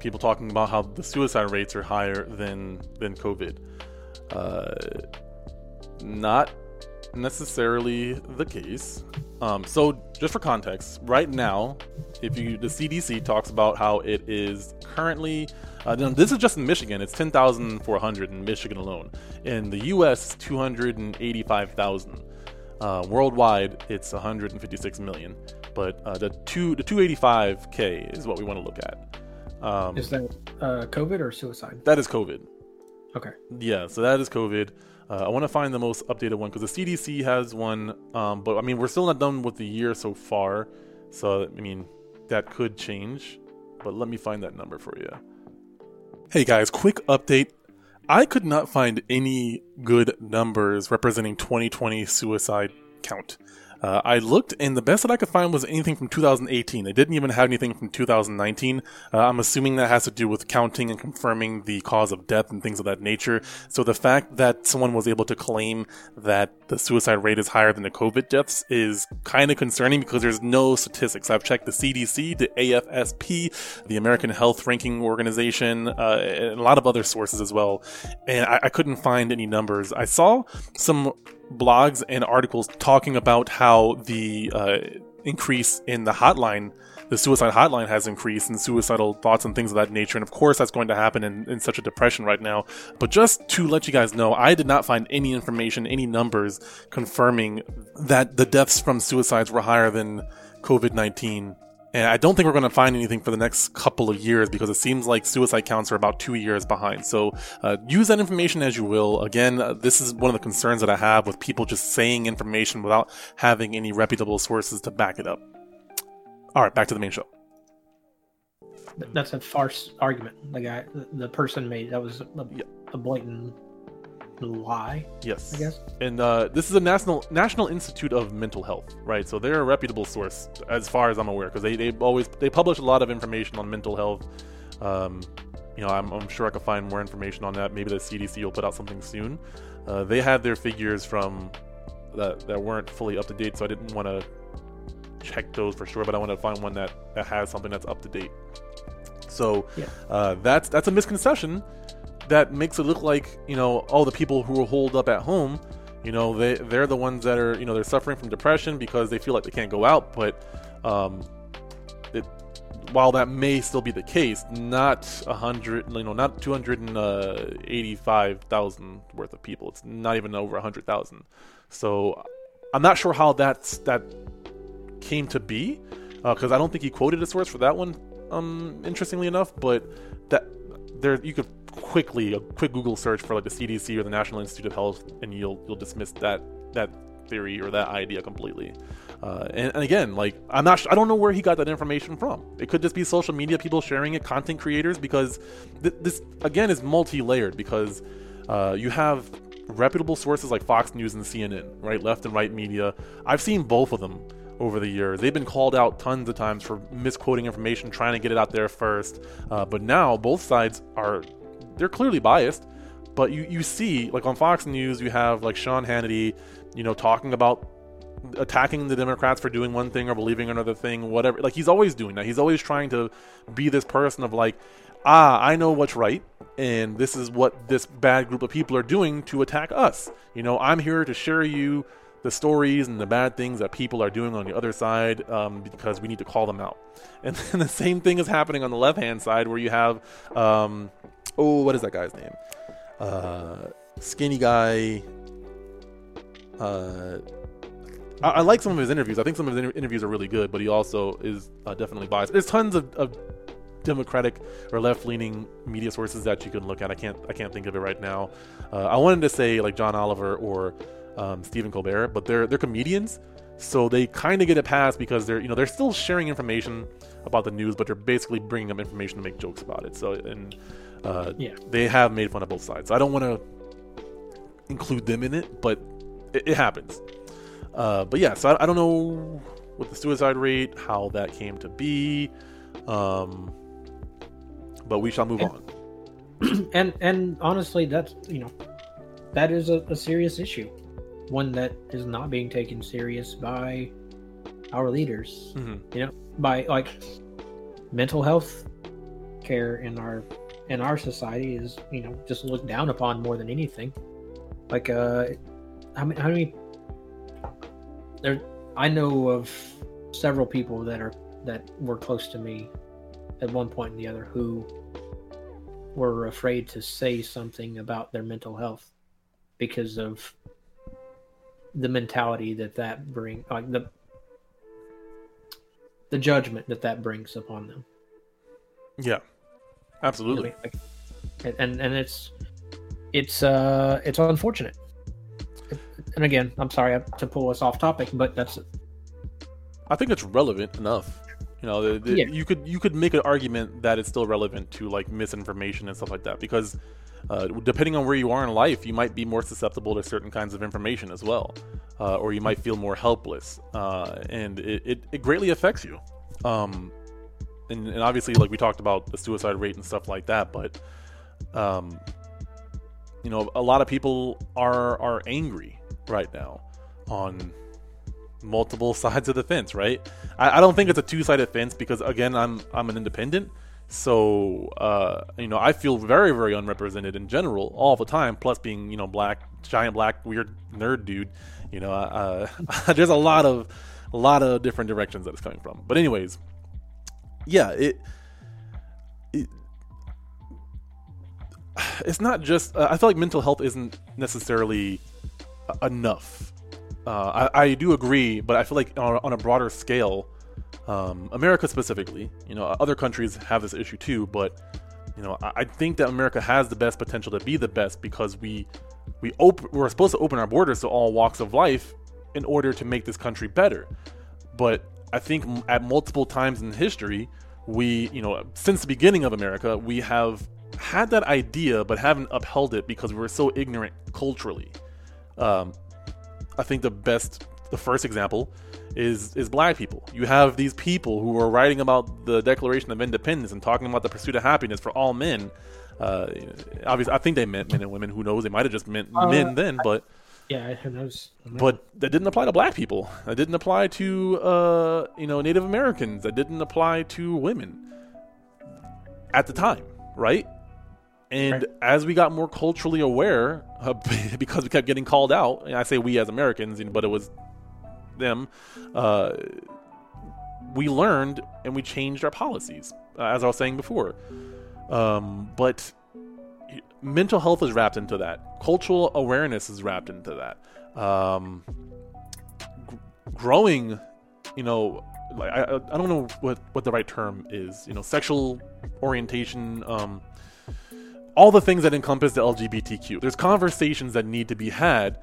people talking about how the suicide rates are higher than than COVID. Uh, not necessarily the case. Um, so just for context, right now, if you the CDC talks about how it is currently. Uh, this is just in Michigan. It's 10,400 in Michigan alone. In the U.S., 285,000. Uh, worldwide, it's 156 million. But uh, the two the 285k is what we want to look at. Um, is that uh, COVID or suicide? That is COVID. Okay. Yeah, so that is COVID. Uh, I want to find the most updated one because the CDC has one, um, but I mean we're still not done with the year so far. So I mean that could change, but let me find that number for you. Hey guys, quick update. I could not find any good numbers representing 2020 suicide count. Uh, I looked, and the best that I could find was anything from 2018. They didn't even have anything from 2019. Uh, I'm assuming that has to do with counting and confirming the cause of death and things of that nature. So the fact that someone was able to claim that the suicide rate is higher than the COVID deaths is kind of concerning because there's no statistics. I've checked the CDC, the AFSP, the American Health Ranking Organization, uh, and a lot of other sources as well, and I, I couldn't find any numbers. I saw some blogs and articles talking about how the uh, increase in the hotline, the suicide hotline has increased and suicidal thoughts and things of that nature. And of course, that's going to happen in, in such a depression right now. But just to let you guys know, I did not find any information, any numbers confirming that the deaths from suicides were higher than COVID 19 and I don't think we're going to find anything for the next couple of years because it seems like suicide counts are about two years behind. So uh, use that information as you will. Again, uh, this is one of the concerns that I have with people just saying information without having any reputable sources to back it up. All right, back to the main show. That's a farce argument. The guy, the person made that was a, a blatant lie. Yes. I guess. And uh, this is a national National Institute of Mental Health, right? So they're a reputable source, as far as I'm aware, because they, they always they publish a lot of information on mental health. Um, you know, I'm, I'm, sure I could find more information on that. Maybe the CDC will put out something soon. Uh, they had their figures from that that weren't fully up to date, so I didn't want to check those for sure. But I want to find one that, that has something that's up to date. So yeah. uh, that's that's a misconception that makes it look like you know all the people who are holed up at home you know they they're the ones that are you know they're suffering from depression because they feel like they can't go out but um it while that may still be the case not a hundred you know not 285,000 worth of people it's not even over a hundred thousand so I'm not sure how that's that came to be because uh, I don't think he quoted a source for that one um interestingly enough but that there you could quickly a quick Google search for like the CDC or the National Institute of Health, and you'll you'll dismiss that that theory or that idea completely. Uh, and, and, again, like I'm not, I don't know where he got that information from. It could just be social media people sharing it, content creators, because th- this again is multi-layered. Because uh, you have reputable sources like Fox News and CNN, right, left and right media. I've seen both of them over the years. They've been called out tons of times for misquoting information, trying to get it out there first. Uh, but now both sides are they're clearly biased, but you you see like on Fox News you have like Sean Hannity, you know, talking about attacking the Democrats for doing one thing or believing another thing, whatever. Like he's always doing that. He's always trying to be this person of like, ah, I know what's right, and this is what this bad group of people are doing to attack us. You know, I'm here to share you the stories and the bad things that people are doing on the other side um, because we need to call them out. And then the same thing is happening on the left hand side where you have, um, oh, what is that guy's name? Uh, skinny guy. Uh, I, like some of his interviews. I think some of his interviews are really good, but he also is uh, definitely biased. There's tons of, of Democratic or left-leaning media sources that you can look at. I can't I can't think of it right now. Uh, I wanted to say like John Oliver or um, Stephen Colbert, but they're they're comedians, so they kind of get a pass because they're you know they're still sharing information about the news, but they're basically bringing up information to make jokes about it. So and uh, yeah, they have made fun of both sides. So I don't want to include them in it, but it, it happens. Uh, but yeah, so I, I, don't know what the suicide rate, how that came to be, um, but we shall move and, on. And and honestly, that's you know that is a, a serious issue, one that is not being taken serious by our leaders. Mm-hmm. You know, by like mental health care in our in our society is you know just looked down upon more than anything. Like uh, how many how many there I know of several people that are that were close to me at one point or the other who were afraid to say something about their mental health because of the mentality that that bring like the the judgment that that brings upon them yeah absolutely like, and and it's it's uh it's unfortunate and again, I'm sorry to pull us off topic, but that's. I think it's relevant enough. You know, the, the, yeah. you could you could make an argument that it's still relevant to like misinformation and stuff like that because uh, depending on where you are in life, you might be more susceptible to certain kinds of information as well, uh, or you might feel more helpless, uh, and it, it, it, greatly affects you. Um, and, and, obviously, like we talked about the suicide rate and stuff like that, but um, you know, a lot of people are are angry right now on multiple sides of the fence, right? I, I don't think it's a two sided fence because again, I'm I'm an independent, so uh, you know I feel very very unrepresented in general all the time. Plus being you know black, giant black weird nerd dude, you know, uh, there's a lot of a lot of different directions that it's coming from. But anyways, yeah, it. it it's not just. Uh, I feel like mental health isn't necessarily enough. Uh, I, I, do agree, but I feel like on, on a broader scale, um, America specifically, you know, other countries have this issue too, but you know, I, I, think that America has the best potential to be the best because we we op- we're supposed to open our borders to all walks of life in order to make this country better. But I think at multiple times in history, we, you know, since the beginning of America, we have had that idea but haven't upheld it because we were so ignorant culturally. Um, I think the best, the first example is is black people. You have these people who are writing about the Declaration of Independence and talking about the pursuit of happiness for all men. Uh, obviously, I think they meant men and women. Who knows? They might have just meant uh, men then, but yeah, who knows? But that didn't apply to black people. That didn't apply to uh, you know Native Americans. That didn't apply to women at the time, right? And right. as we got more culturally aware, uh, because we kept getting called out, and I say we as Americans, but it was them, uh, we learned and we changed our policies, uh, as I was saying before. Um, but mental health is wrapped into that. Cultural awareness is wrapped into that. Um, g- growing, you know, like I, I don't know what what the right term is. You know, sexual orientation. Um, all the things that encompass the LGBTQ. There's conversations that need to be had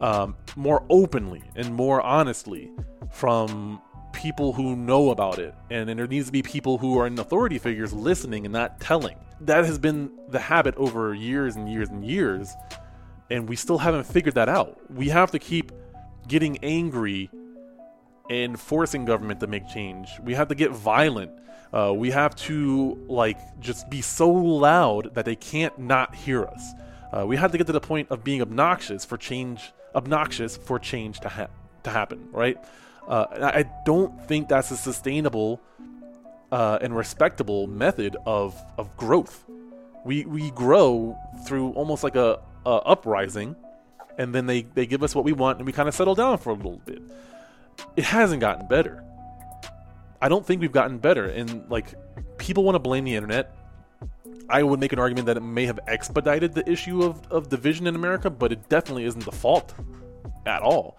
um, more openly and more honestly from people who know about it. And, and there needs to be people who are in authority figures listening and not telling. That has been the habit over years and years and years. And we still haven't figured that out. We have to keep getting angry and forcing government to make change. We have to get violent uh, we have to like just be so loud that they can't not hear us. Uh, we had to get to the point of being obnoxious for change, obnoxious for change to ha- to happen, right? Uh, I don't think that's a sustainable uh, and respectable method of of growth. We we grow through almost like a, a uprising, and then they they give us what we want, and we kind of settle down for a little bit. It hasn't gotten better. I don't think we've gotten better, and like people want to blame the internet. I would make an argument that it may have expedited the issue of, of division in America, but it definitely isn't the fault at all.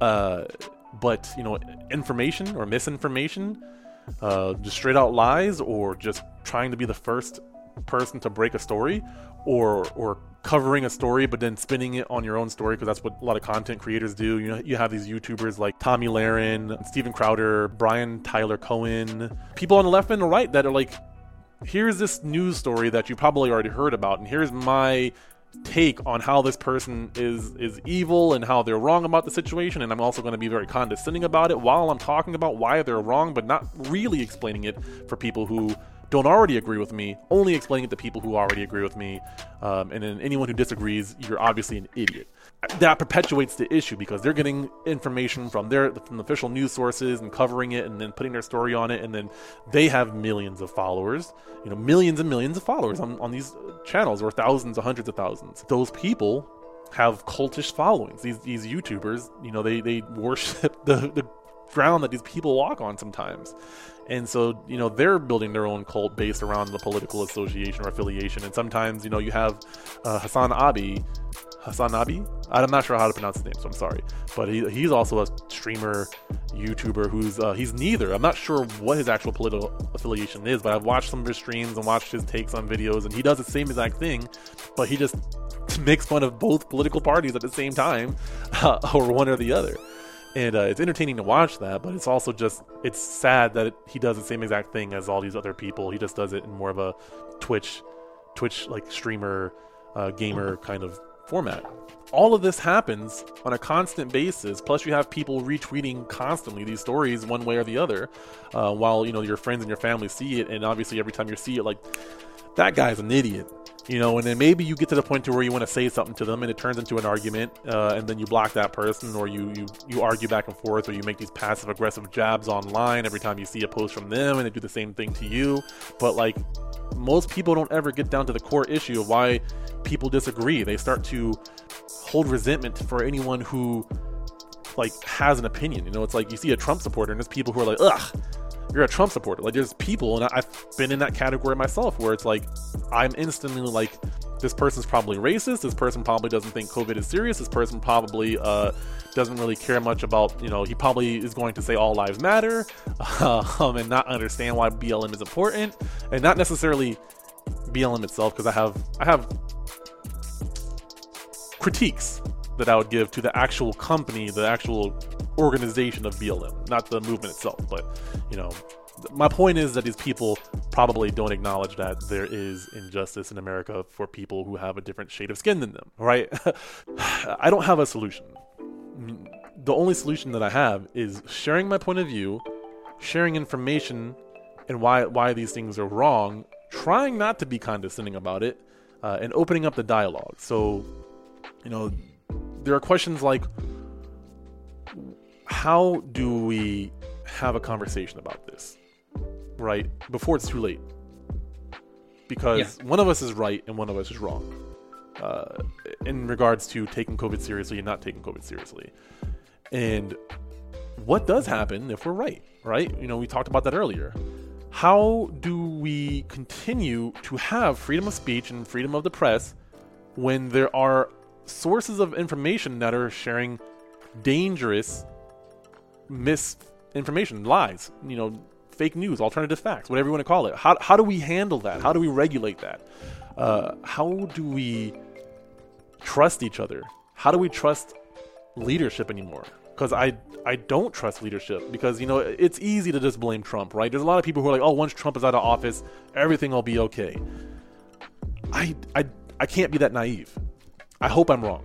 Uh, but you know, information or misinformation, uh, just straight out lies, or just trying to be the first person to break a story, or or covering a story but then spinning it on your own story because that's what a lot of content creators do. You know, you have these YouTubers like Tomi Lahren, Steven Crowder, Brian Tyler Cohen, people on the left and the right that are like, here's this news story that you probably already heard about, and here's my take on how this person is is evil and how they're wrong about the situation and I'm also going to be very condescending about it while I'm talking about why they're wrong but not really explaining it for people who don't already agree with me, only explaining it to people who already agree with me. Um, and then anyone who disagrees, you're obviously an idiot. That perpetuates the issue because they're getting information from their from official news sources and covering it and then putting their story on it, and then they have millions of followers, you know, millions and millions of followers on, on these channels or thousands or hundreds of thousands. Those people have cultish followings. These these YouTubers, you know, they they worship the the ground that these people walk on sometimes. And so, you know, they're building their own cult based around the political association or affiliation. And sometimes, you know, you have uh, Hassan Abi, Hassan Abi? I'm not sure how to pronounce his name, so I'm sorry. But he, he's also a streamer, YouTuber who's uh, he's neither. I'm not sure what his actual political affiliation is, but I've watched some of his streams and watched his takes on videos, and he does the same exact thing, but he just makes fun of both political parties at the same time, uh, or one or the other and uh, it's entertaining to watch that but it's also just it's sad that it, he does the same exact thing as all these other people. He just does it in more of a twitch twitch like streamer uh, gamer kind of format. All of this happens on a constant basis plus you have people retweeting constantly these stories one way or the other uh, while you know your friends and your family see it and obviously every time you see it like that guy's an idiot you know and then maybe you get to the point to where you want to say something to them and it turns into an argument uh, and then you block that person or you, you you argue back and forth or you make these passive aggressive jabs online every time you see a post from them and they do the same thing to you. But like most people don't ever get down to the core issue of why people disagree. They start to hold resentment for anyone who like has an opinion you know? It's like you see a trump supporter and there's people who are like ugh you're a Trump supporter. Like there's people, and I've been in that category myself, where it's like I'm instantly like, this person's probably racist. This person probably doesn't think COVID is serious. This person probably uh, doesn't really care much about, you know, he probably is going to say all lives matter, um, and not understand why BLM is important, and not necessarily BLM itself, because I have I have critiques that I would give to the actual company, the actual organization of BLM, not the movement itself. But, you know, my point is that these people probably don't acknowledge that there is injustice in America for people who have a different shade of skin than them, right? I don't have a solution. The only solution that I have is sharing my point of view, sharing information and why why these things are wrong, trying not to be condescending about it, uh, and opening up the dialogue. So, you know, there are questions like how do we have a conversation about this right before it's too late? Because yeah. one of us is right and one of us is wrong uh, in regards to taking covid seriously and not taking covid seriously. And what does happen if we're right right? You know we talked about that earlier. How do we continue to have freedom of speech and freedom of the press when there are sources of information that are sharing dangerous misinformation, lies, you know, fake news, alternative facts, whatever you want to call it. How, how do we handle that? How do we regulate that? Uh, how do we trust each other? How do we trust leadership anymore? Because I I don't trust leadership because you know it's easy to just blame Trump, right? There's a lot of people who are like, oh, once Trump is out of office, everything will be okay. I I I can't be that naive. I hope I'm wrong,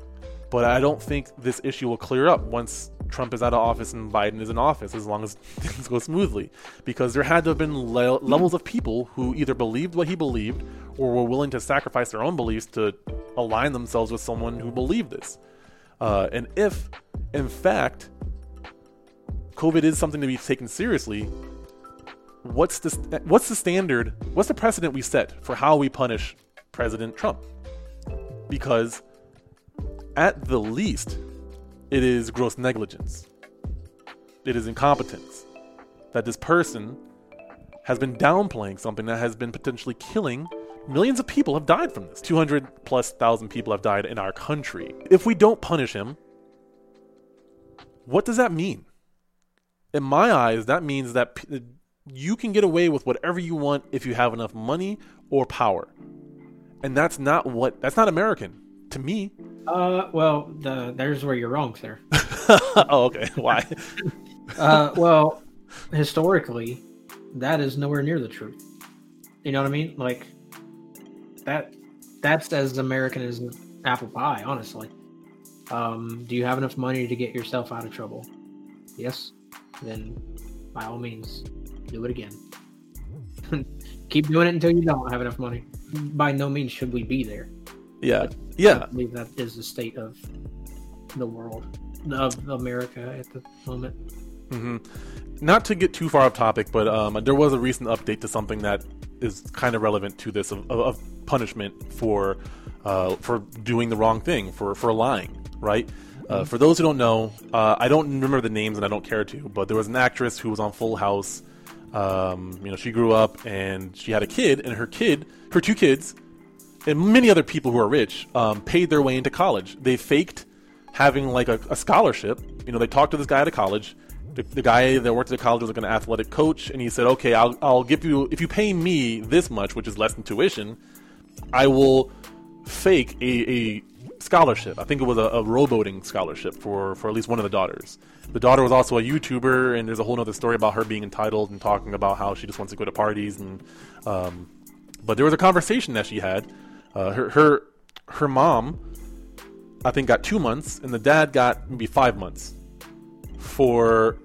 but I don't think this issue will clear up once Trump is out of office and Biden is in office as long as things go smoothly. Because there had to have been le- levels of people who either believed what he believed or were willing to sacrifice their own beliefs to align themselves with someone who believed this. Uh, and if, in fact, COVID is something to be taken seriously, what's the what's the standard? What's the precedent we set for how we punish President Trump? Because at the least, it is gross negligence. It is incompetence that this person has been downplaying something that has been potentially killing millions of people have died from this. 200 plus thousand people have died in our country. If we don't punish him, what does that mean? In my eyes, that means that you can get away with whatever you want if you have enough money or power. And that's not what that's not American to me. Uh, well, the, there's where you're wrong, sir. oh, okay. Why? uh, well, historically, that is nowhere near the truth. You know what I mean? Like that. That's as American as apple pie, honestly. Um, do you have enough money to get yourself out of trouble? Yes. Then, by all means, do it again. Keep doing it until you don't have enough money. By no means should we be there. Yeah, yeah. I believe that is the state of the world of America at the moment. Mm-hmm. Not to get too far off topic, but um, there was a recent update to something that is kind of relevant to this of, of punishment for uh, for doing the wrong thing for for lying, right? Uh, for those who don't know, uh, I don't remember the names and I don't care to, but there was an actress who was on Full House. Um, you know, she grew up and she had a kid, and her kid, her two kids, and many other people who are rich um, paid their way into college. They faked having like a, a, scholarship. You know, they talked to this guy at a college. The, the guy that worked at the college was like an athletic coach, and he said, "Okay, I'll I'll give you if you pay me this much, which is less than tuition, I will fake a, a scholarship. I think it was a, a rowboating scholarship for, for at least one of the daughters. The daughter was also a YouTuber, and there's a whole other story about her being entitled and talking about how she just wants to go to parties. And um, but there was a conversation that she had. Uh, her her her mom, I think, got two months, and the dad got maybe five months for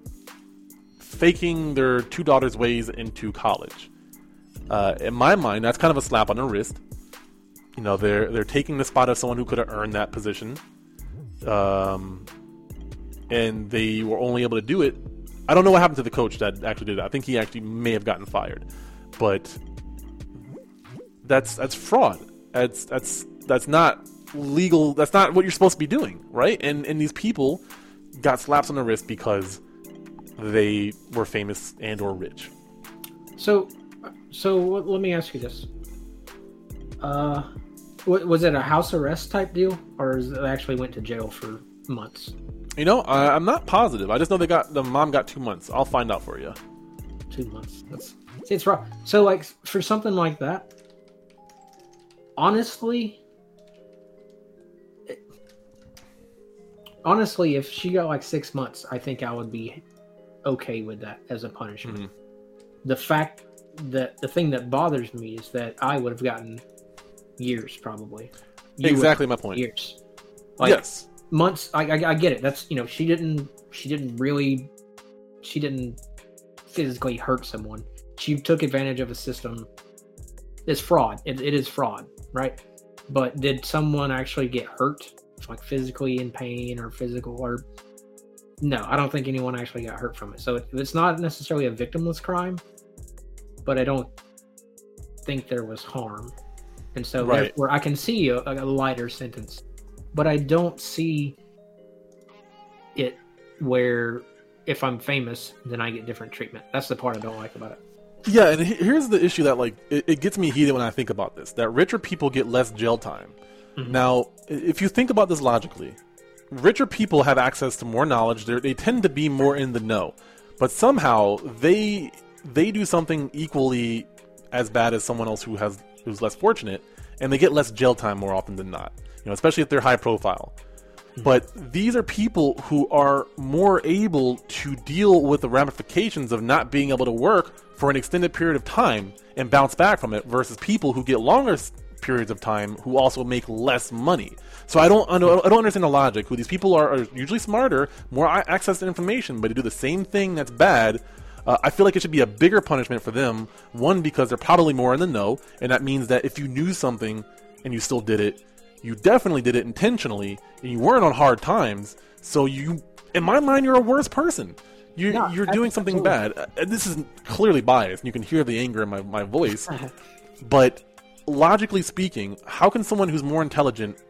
faking their two daughters' ways into college. Uh, in my mind, that's kind of a slap on the wrist. You know they're they're taking the spot of someone who could have earned that position um, and they were only able to do it i don't know what happened to the coach that actually did it i think he actually may have gotten fired but that's that's fraud that's that's that's not legal that's not what you're supposed to be doing right and and these people got slaps on the wrist because they were famous and or rich so so let me ask you this uh was it a house arrest type deal, or is it actually went to jail for months? You know, I, am not positive. I just know they got the mom got two months. I'll find out for you. Two months. That's see, it's rough. So, like for something like that, honestly, it, honestly, if she got like six months, I think I would be okay with that as a punishment. Mm-hmm. The fact that the thing that bothers me is that I would have gotten years probably. You exactly my point. Years. Like, yes. Months. I, I, I get it. That's you know she didn't she didn't really she didn't physically hurt someone. She took advantage of a system. It's fraud. It, it is fraud, right? But did someone actually get hurt, like physically in pain or physical or? No, I don't think anyone actually got hurt from it. So it's not necessarily a victimless crime, but I don't think there was harm and so right. therefore I can see a, a lighter sentence, but I don't see it where if I'm famous, then I get different treatment. That's the part I don't like about it. Yeah, and here's the issue that like it, it gets me heated when I think about this: that richer people get less jail time. Mm-hmm. Now, if you think about this logically, richer people have access to more knowledge. They're, they tend to be more in the know, but somehow they they do something equally as bad as someone else who has who's less fortunate, and they get less jail time more often than not. You know, especially if they're high profile. Mm-hmm. But these are people who are more able to deal with the ramifications of not being able to work for an extended period of time and bounce back from it versus people who get longer periods of time who also make less money. So I don't I don't, understand the logic. Who these people are, are usually smarter, more access to information, but to do the same thing that's bad. Uh, I feel like it should be a bigger punishment for them. One because they're probably more in the know, and that means that if you knew something and you still did it, you definitely did it intentionally, and you weren't on hard times. So you, in my mind, you're a worse person. You, no, you're doing something bad. Uh, this is clearly biased. And you can hear the anger in my, my voice. but logically speaking, how can someone who's more intelligent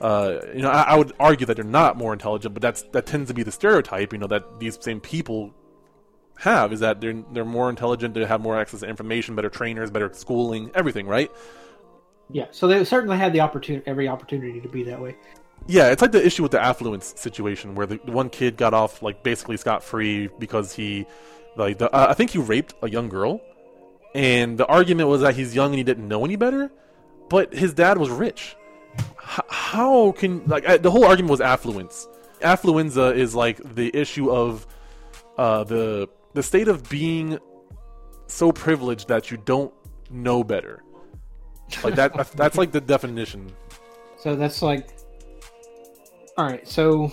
uh, you know, I, I, would argue that they're not more intelligent, but that's that tends to be the stereotype. You know, that these same people have is that they're they're more intelligent, they have more access to information, better trainers, better schooling, everything, right? Yeah. So they certainly had the opportunity, every opportunity to be that way. Yeah, it's like the issue with the affluence situation where the, one kid got off like basically scot free because he, like, the, uh, I think he raped a young girl, and the argument was that he's young and he didn't know any better, but his dad was rich. H- how can like the whole argument was affluence? Affluenza is like the issue of uh, the the state of being so privileged that you don't know better. Like that. that's like the definition. So that's like all right, so.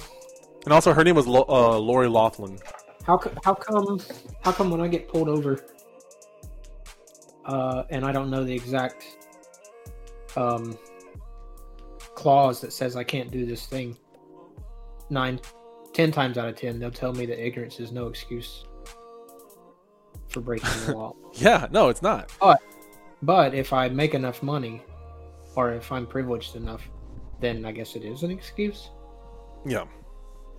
And also, her name was Lo- uh, Lori Loughlin. How how come how come when I get pulled over, uh, and I don't know the exact um, clause that says I can't do this thing, nine, ten times out of ten they'll tell me that ignorance is no excuse for breaking the law. yeah, no, it's not. But but if I make enough money, or if I'm privileged enough, then I guess it is an excuse. Yeah.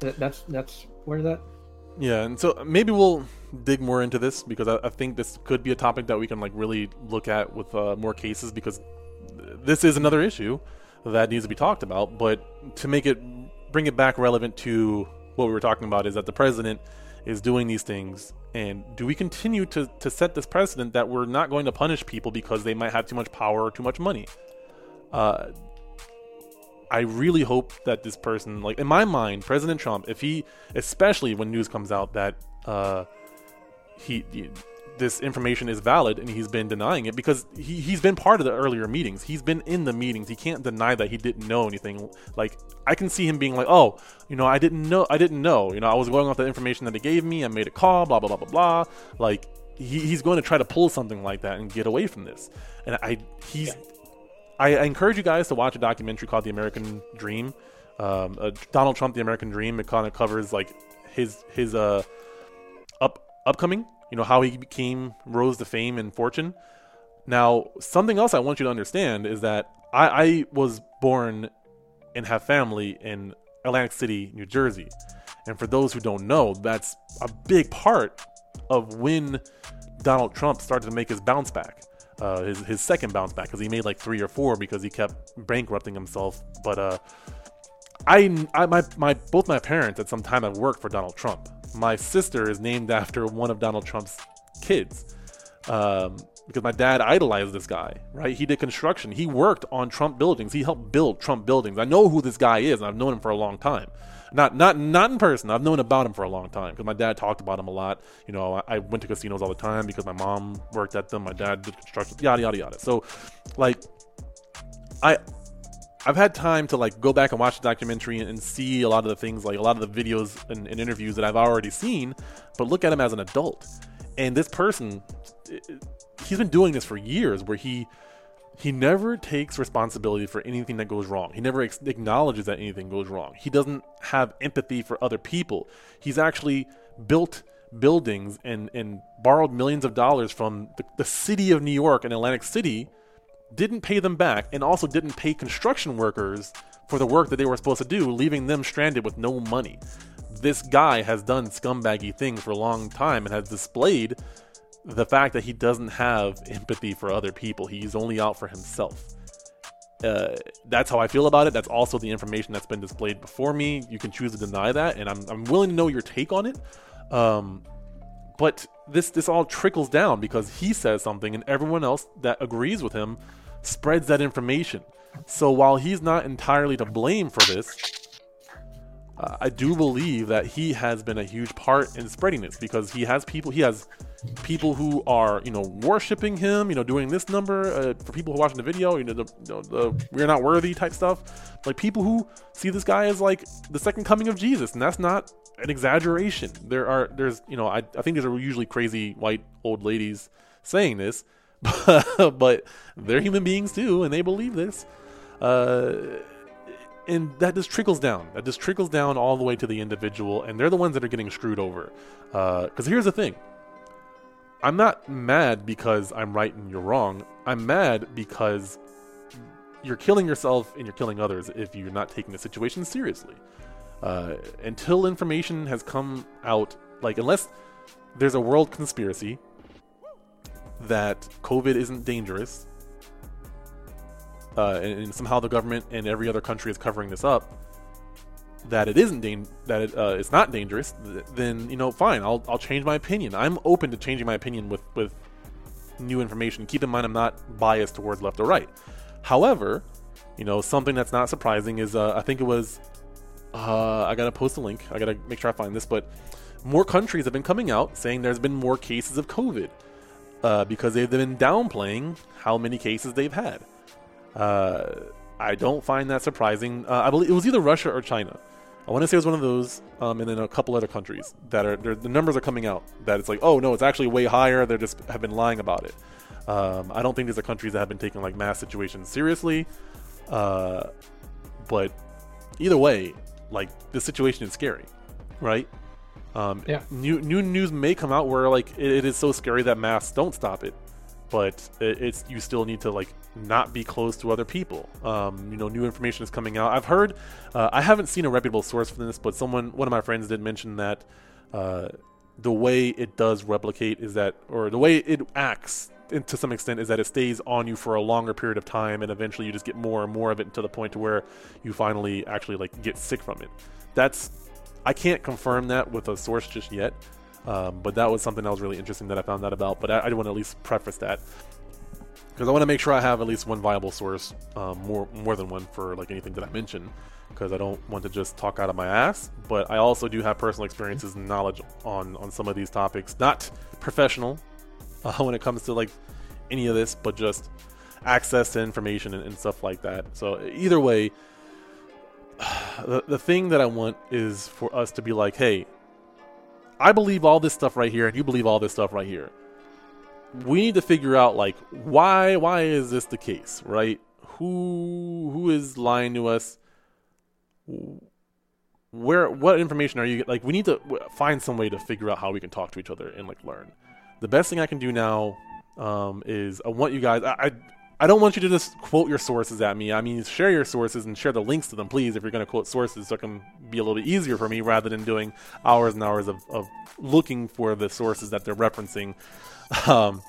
That, that's that's where that. Yeah, and so maybe we'll dig more into this because I, I think this could be a topic that we can like really look at with uh, more cases because this is another issue that needs to be talked about. But to make it bring it back relevant to what we were talking about is that the president is doing these things and do we continue to, to set this precedent that we're not going to punish people because they might have too much power or too much money uh, I really hope that this person, like in my mind, President Trump, if he, especially when news comes out that uh, he, he this information is valid and he's been denying it because he, he's been part of the earlier meetings. He's been in the meetings. He can't deny that he didn't know anything. Like I can see him being like, oh, you know, I didn't know, I didn't know. You know, I was going off the information that they gave me. I made a call, blah blah blah blah blah. Like he, he's going to try to pull something like that and get away from this. And I, he's yeah. I, I, encourage you guys to watch a documentary called The American Dream. Um, uh, Donald Trump, The American Dream. It kind of covers like his his uh up upcoming. You know how he became rose to fame and fortune. Now, something else I want you to understand is that I, I was born and have family in Atlantic City, New Jersey. And for those who don't know, that's a big part of when Donald Trump started to make his bounce back uh, his his second bounce back because he made like three or four because he kept bankrupting himself. But uh, I, I my my both my parents at some time have worked for Donald Trump. My sister is named after one of Donald Trump's kids. Um, because my dad idolized this guy, right? He did construction. He worked on Trump buildings. He helped build Trump buildings. I know who this guy is, and I've known him for a long time. Not not not in person. I've known about him for a long time because my dad talked about him a lot. You know, I, I, went to casinos all the time because my mom worked at them. My dad did construction. Yada yada yada. So, like, I I've had time to like go back and watch the documentary and, and see a lot of the things, like a lot of the videos and, and interviews that I've already seen, but look at him as an adult. And this person, he's been doing this for years, where he he never takes responsibility for anything that goes wrong. He never ex- acknowledges that anything goes wrong. He doesn't have empathy for other people. He's actually built buildings and, and borrowed millions of dollars from the, the city of New York and Atlantic City, didn't pay them back, and also didn't pay construction workers for the work that they were supposed to do, leaving them stranded with no money. This guy has done scumbaggy things for a long time and has displayed the fact that he doesn't have empathy for other people. He's only out for himself. Uh, that's how I feel about it. That's also the information that's been displayed before me. You can choose to deny that, and I'm, I'm willing to know your take on it. Um, but this this all trickles down because he says something, and everyone else that agrees with him spreads that information. So while he's not entirely to blame for this, uh, I do believe that he has been a huge part in spreading this because he has people, he has people who are you know worshiping him, you know, doing this number uh, for people who are watching the video, you know, the, the, the we're not worthy type stuff. Like people who see this guy as like the second coming of Jesus, and that's not an exaggeration. There are there's you know I I think these are usually crazy white old ladies saying this, but they're human beings too, and they believe this. Uh, and that just trickles down. That just trickles down all the way to the individual, and they're the ones that are getting screwed over. Because uh, here's the thing I'm not mad because I'm right and you're wrong. I'm mad because you're killing yourself and you're killing others if you're not taking the situation seriously. Uh, until information has come out, like, unless there's a world conspiracy that COVID isn't dangerous, uh, and, and, somehow the government and every other country is covering this up, that it isn't dan- that it, uh, it's not dangerous, then you know, fine, I'll I'll change my opinion. I'm open to changing my opinion with with new information. Keep in mind, I'm not biased towards left or right. However, you know, something that's not surprising is uh, I think it was uh, I gotta post a link. I gotta make sure I find this, but more countries have been coming out saying there's been more cases of COVID uh, because they've been downplaying how many cases they've had. Uh, I don't find that surprising. Uh, I believe it was either Russia or China. I want to say it was one of those, um, and then a couple other countries that are the numbers are coming out that it's like, oh no, it's actually way higher. They just have been lying about it. Um, I don't think these are countries that have been taking like mass situations seriously. Uh, but either way, like the situation is scary, right? Um, yeah. New new news may come out where like it, it is so scary that masks don't stop it, but it, it's you still need to like not be close to other people. Um, you know, new information is coming out. I've heard, uh, I haven't seen a reputable source for this, but someone, one of my friends, did mention that uh, the way it does replicate is that, or the way it acts to some extent is that it stays on you for a longer period of time and eventually you just get more and more of it to the point to where you finally actually like get sick from it that's i can't confirm that with a source just yet um, but that was something that was really interesting that i found out about but i, I want to at least preface that because I want to make sure I have at least one viable source, um, more more than one for like anything that I mention, because I don't want to just talk out of my ass. But I also do have personal experiences and knowledge on on some of these topics, not professional uh, when it comes to like any of this, but just access to information and, and stuff like that. So either way, the the thing that I want is for us to be like, hey, I believe all this stuff right here, and you believe all this stuff right here we need to figure out like why why is this the case, right? Who who is lying to us? Where what information are you like? We need to find some way to figure out how we can talk to each other and like learn. The best thing I can do now um, is I want you guys. I, I I don't want you to just quote your sources at me. I mean, share your sources and share the links to them, please, if you're going to quote sources, so it can be a little bit easier for me rather than doing hours and hours of, of looking for the sources that they're referencing. Um,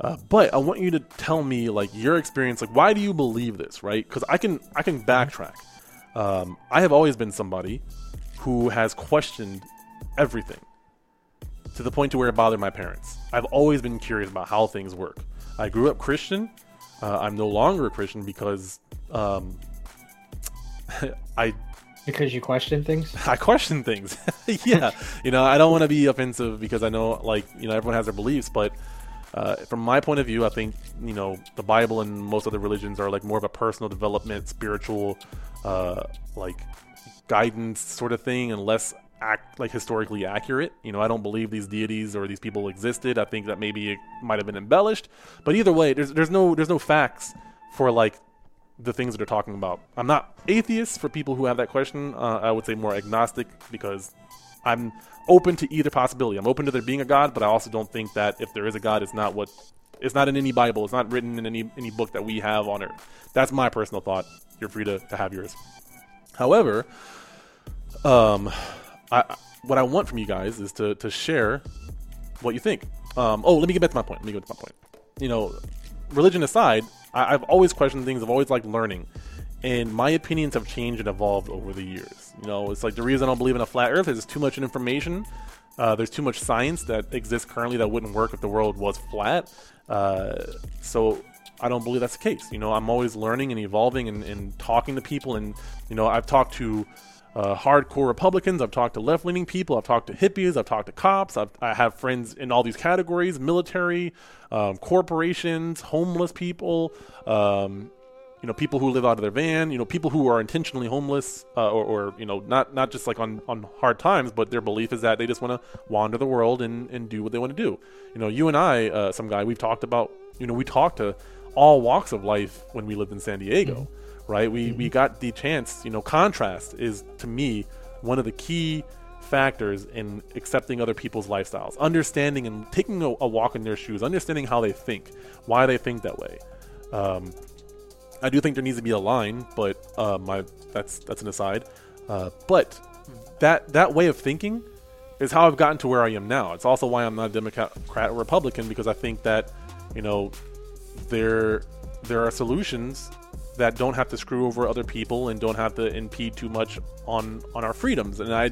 uh, but I want you to tell me like your experience. Like, why do you believe this? Right? Because I can I can backtrack. Um, I have always been somebody who has questioned everything to the point to where it bothered my parents. I've always been curious about how things work. I grew up Christian. Uh, I'm no longer a Christian because um, I because you question things. I question things. yeah, you know, I don't want to be offensive because I know, like, you know, everyone has their beliefs, but uh, from my point of view, I think you know the Bible and most other religions are like more of a personal development, spiritual, uh, like guidance sort of thing, and less act like historically accurate. You know, I don't believe these deities or these people existed. I think that maybe it might have been embellished, but either way, there's there's no there's no facts for like the things that they're talking about. I'm not atheist for people who have that question. Uh, I would say more agnostic because I'm open to either possibility. I'm open to there being a God, but I also don't think that if there is a God, it's not what it's not in any Bible. It's not written in any any book that we have on earth. That's my personal thought. You're free to, to have yours. However, um, I, what I want from you guys is to to share what you think. Um, oh, let me get back to my point. Let me get back to my point. You know, religion aside, I, I've always questioned things. I've always liked learning, and my opinions have changed and evolved over the years. You know, it's like the reason I don't believe in a flat Earth is too much information. Uh, there's too much science that exists currently that wouldn't work if the world was flat. Uh, so I don't believe that's the case. You know, I'm always learning and evolving and, and, talking to people, and you know, I've talked to uh, hardcore Republicans. I've talked to left leaning people. I've talked to hippies. I've talked to cops. I've, I have friends in all these categories military, um, corporations, homeless people, um, you know, people who live out of their van, you know, people who are intentionally homeless uh, or, or, you know, not, not just like on, on hard times, but their belief is that they just want to wander the world and, and do what they want to do. You know, you and I, uh, some guy, we've talked about, you know, we talked to all walks of life when we lived in San Diego. Mm-hmm right? We mm-hmm. we got the chance. You know, contrast is to me one of the key factors in accepting other people's lifestyles, understanding and taking a, a walk in their shoes, understanding how they think, why they think that way. Um, I do think there needs to be a line, but uh, my that's that's an aside. Uh, but that that way of thinking is how I've gotten to where I am now. It's also why I'm not a Democrat or Republican because I think that you know there there are solutions that don't have to screw over other people and don't have to impede too much on on our freedoms. And I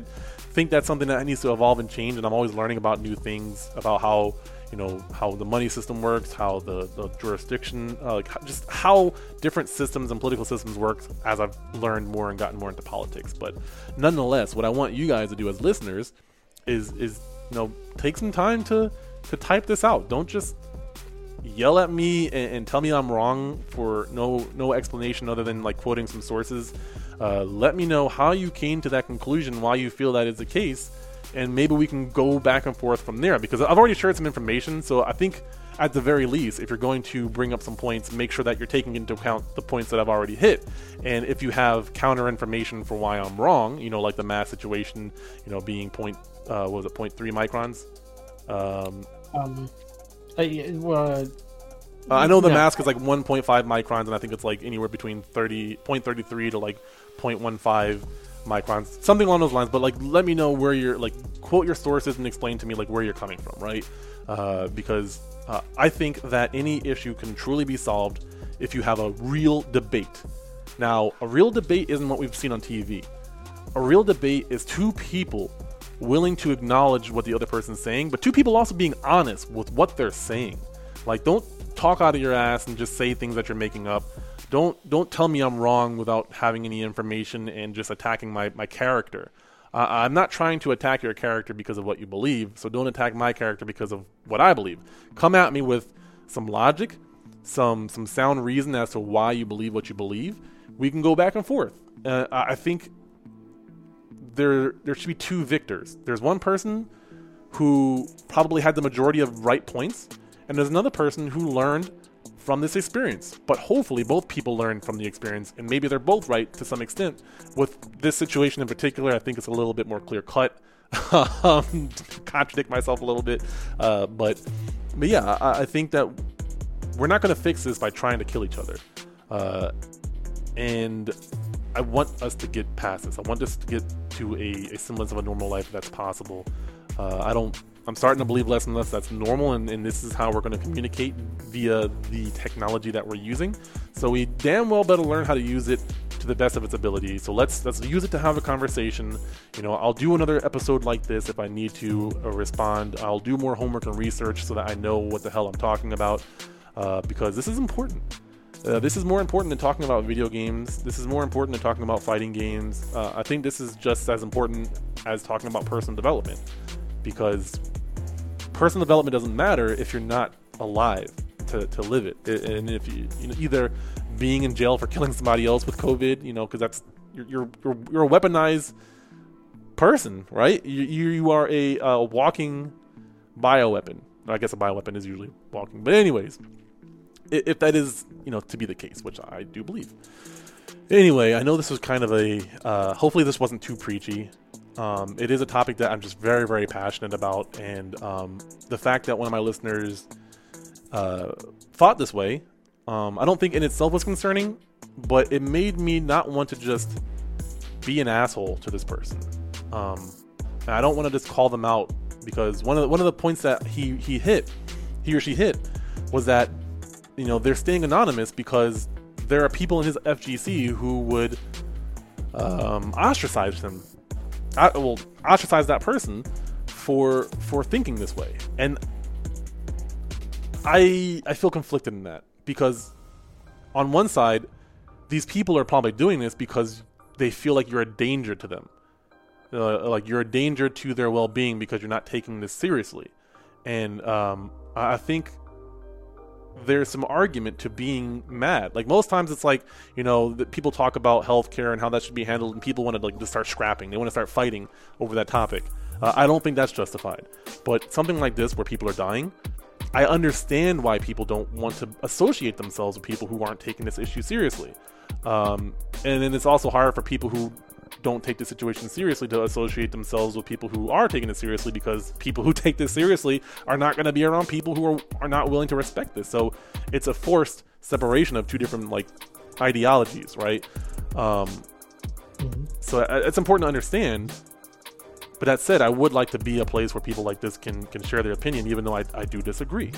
think that's something that needs to evolve and change. And I'm always learning about new things about how you know how the money system works, how the, the jurisdiction, uh, like just how different systems and political systems work as I've learned more and gotten more into politics. But nonetheless, what I want you guys to do as listeners is is you know take some time to to type this out. Don't just yell at me and, and, tell me I'm wrong for no no explanation other than like quoting some sources. Uh, let me know how you came to that conclusion, why you feel that is the case, and maybe we can go back and forth from there. Because I've already shared some information, so I think at the very least, if you're going to bring up some points, make sure that you're taking into account the points that I've already hit. And if you have counter information for why I'm wrong, you know, like the mass situation, you know, being point, uh, was it point three microns? Um, um uh, uh, I know the yeah. mask is like 1.5 microns, and I think it's like anywhere between 30 0.33 to like 0.15 microns, something along those lines. But like, let me know where you're like quote your sources and explain to me like where you're coming from, right? Uh, because uh, I think that any issue can truly be solved if you have a real debate. Now, a real debate isn't what we've seen on TV. A real debate is two people willing to acknowledge what the other person's saying, but two people also being honest with what they're saying. Like, don't talk out of your ass and just say things that you're making up. Don't don't tell me I'm wrong without having any information and just attacking my my character. Uh, I'm not trying to attack your character because of what you believe, so don't attack my character because of what I believe. Come at me with some logic, some some sound reason as to why you believe what you believe. We can go back and forth. Uh, I think there there should be two victors. There's one person who probably had the majority of right points, and there's another person who learned from this experience. But hopefully, both people learned from the experience, and maybe they're both right to some extent. With this situation in particular, I think it's a little bit more clear cut. um, contradict myself a little bit, uh, but but yeah, I, I think that we're not going to fix this by trying to kill each other. Uh, and I want us to get past this. I want us to get to a, a semblance of a normal life that's possible. Uh, I don't. I'm starting to believe less and less that's normal, and, and this is how we're going to communicate via the technology that we're using. So we damn well better learn how to use it to the best of its ability. So let's let's use it to have a conversation. You know, I'll do another episode like this if I need to uh, respond. I'll do more homework and research so that I know what the hell I'm talking about, uh, because this is important. Uh, this is more important than talking about video games. This is more important than talking about fighting games. Uh, I think this is just as important as talking about personal development because personal development doesn't matter if you're not alive to, to live it. And if you, you know, either being in jail for killing somebody else with COVID, you know, because that's you're, you're, you're a weaponized person, right? You you are a, a walking bioweapon. I guess a bioweapon is usually walking, but anyways if that is you know to be the case, which I do believe. Anyway, I know this was kind of a. Uh, hopefully, this wasn't too preachy. Um, it is a topic that I'm just very, very passionate about, and um, the fact that one of my listeners uh, thought this way, um, I don't think in itself was concerning, but it made me not want to just be an asshole to this person. Um, I don't want to just call them out because one of the, one of the points that he he hit, he or she hit, was that you know, they're staying anonymous because there are people in his FGC who would um, ostracize him. I, well, ostracize that person for for thinking this way, and I I feel conflicted in that because on one side, these people are probably doing this because they feel like you're a danger to them. uh, like you're a danger to their well-being because you're not taking this seriously. And um, I think there's some argument to being mad. Like most times, it's like you know people talk about healthcare and how that should be handled, and people want to like just start scrapping. They want to start fighting over that topic. Uh, I don't think that's justified. But something like this, where people are dying, I understand why people don't want to associate themselves with people who aren't taking this issue seriously. Um, and then it's also hard for people who don't take the situation seriously to associate themselves with people who are taking it seriously because people who take this seriously are not going to be around people who are, are not willing to respect this. So it's a forced separation of two different like ideologies, right? Um. So uh, it's important to understand. But that said, I would like to be a place where people like this can can share their opinion, even though I, I do disagree.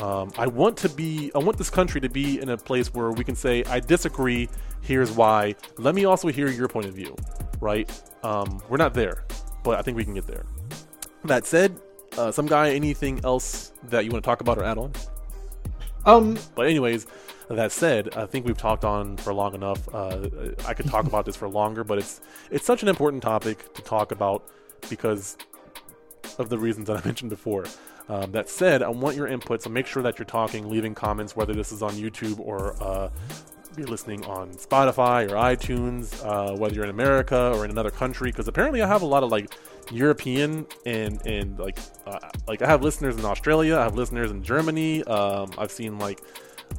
Um, I want to be, I want this country to be in a place where we can say, I disagree. Here's why. Let me also hear your point of view, right? Um, we're not there, but I think we can get there. That said, uh, some guy, anything else that you want to talk about or add on? Um. But anyways, that said, I think we've talked on for long enough. Uh, I could talk about this for longer, but it's it's such an important topic to talk about because of the reasons that I mentioned before. Um, that said, I want your input, so make sure that you're talking, leaving comments, whether this is on YouTube or uh, you're listening on Spotify or iTunes, uh, whether you're in America or in another country, because apparently I have a lot of like European and and like uh, like I have listeners in Australia, I have listeners in Germany. Um, I've seen like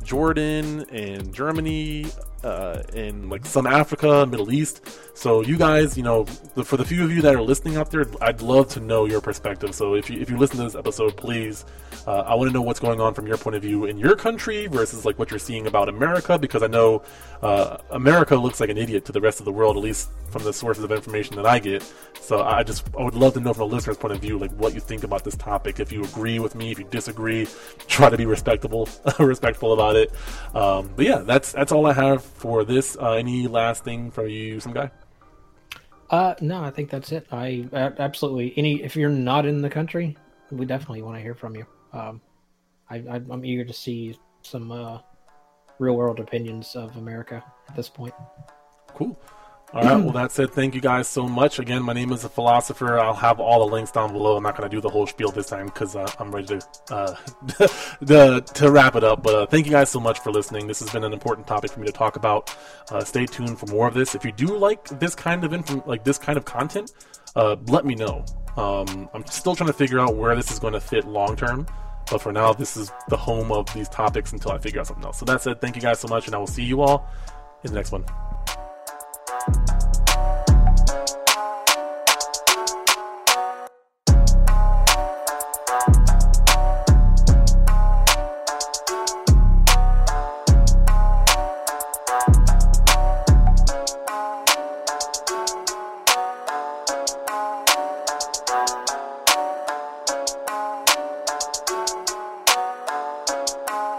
Jordan and Germany, uh, in like some Africa, Middle East. So you guys, you know, the, for the few of you that are listening out there, I'd love to know your perspective. So if you if you listen to this episode, please, uh, I want to know what's going on from your point of view in your country versus like what you're seeing about America, because I know uh, America looks like an idiot to the rest of the world, at least from the sources of information that I get. So I just I would love to know from a listener's point of view, like what you think about this topic. If you agree with me, if you disagree, try to be respectable, respectful about it. Um, but yeah, that's that's all I have for this. Uh, any last thing from you, some guy? Uh, no, I think that's it. I absolutely any if you're not in the country, we definitely want to hear from you. Um, I, I am eager to see some uh, real world opinions of America at this point. Cool. All right. Well, that said, thank you guys so much. Again, my name is the philosopher. I'll have all the links down below. I'm not going to do the whole spiel this time because uh, I'm ready to uh, to, to wrap it up. But uh, thank you guys so much for listening. This has been an important topic for me to talk about. Uh, stay tuned for more of this. If you do like this kind of inf- like this kind of content, uh, let me know. Um, I'm still trying to figure out where this is going to fit long term. But for now, this is the home of these topics until I figure out something else. So that said, thank you guys so much, and I will see you all in the next one. Bye.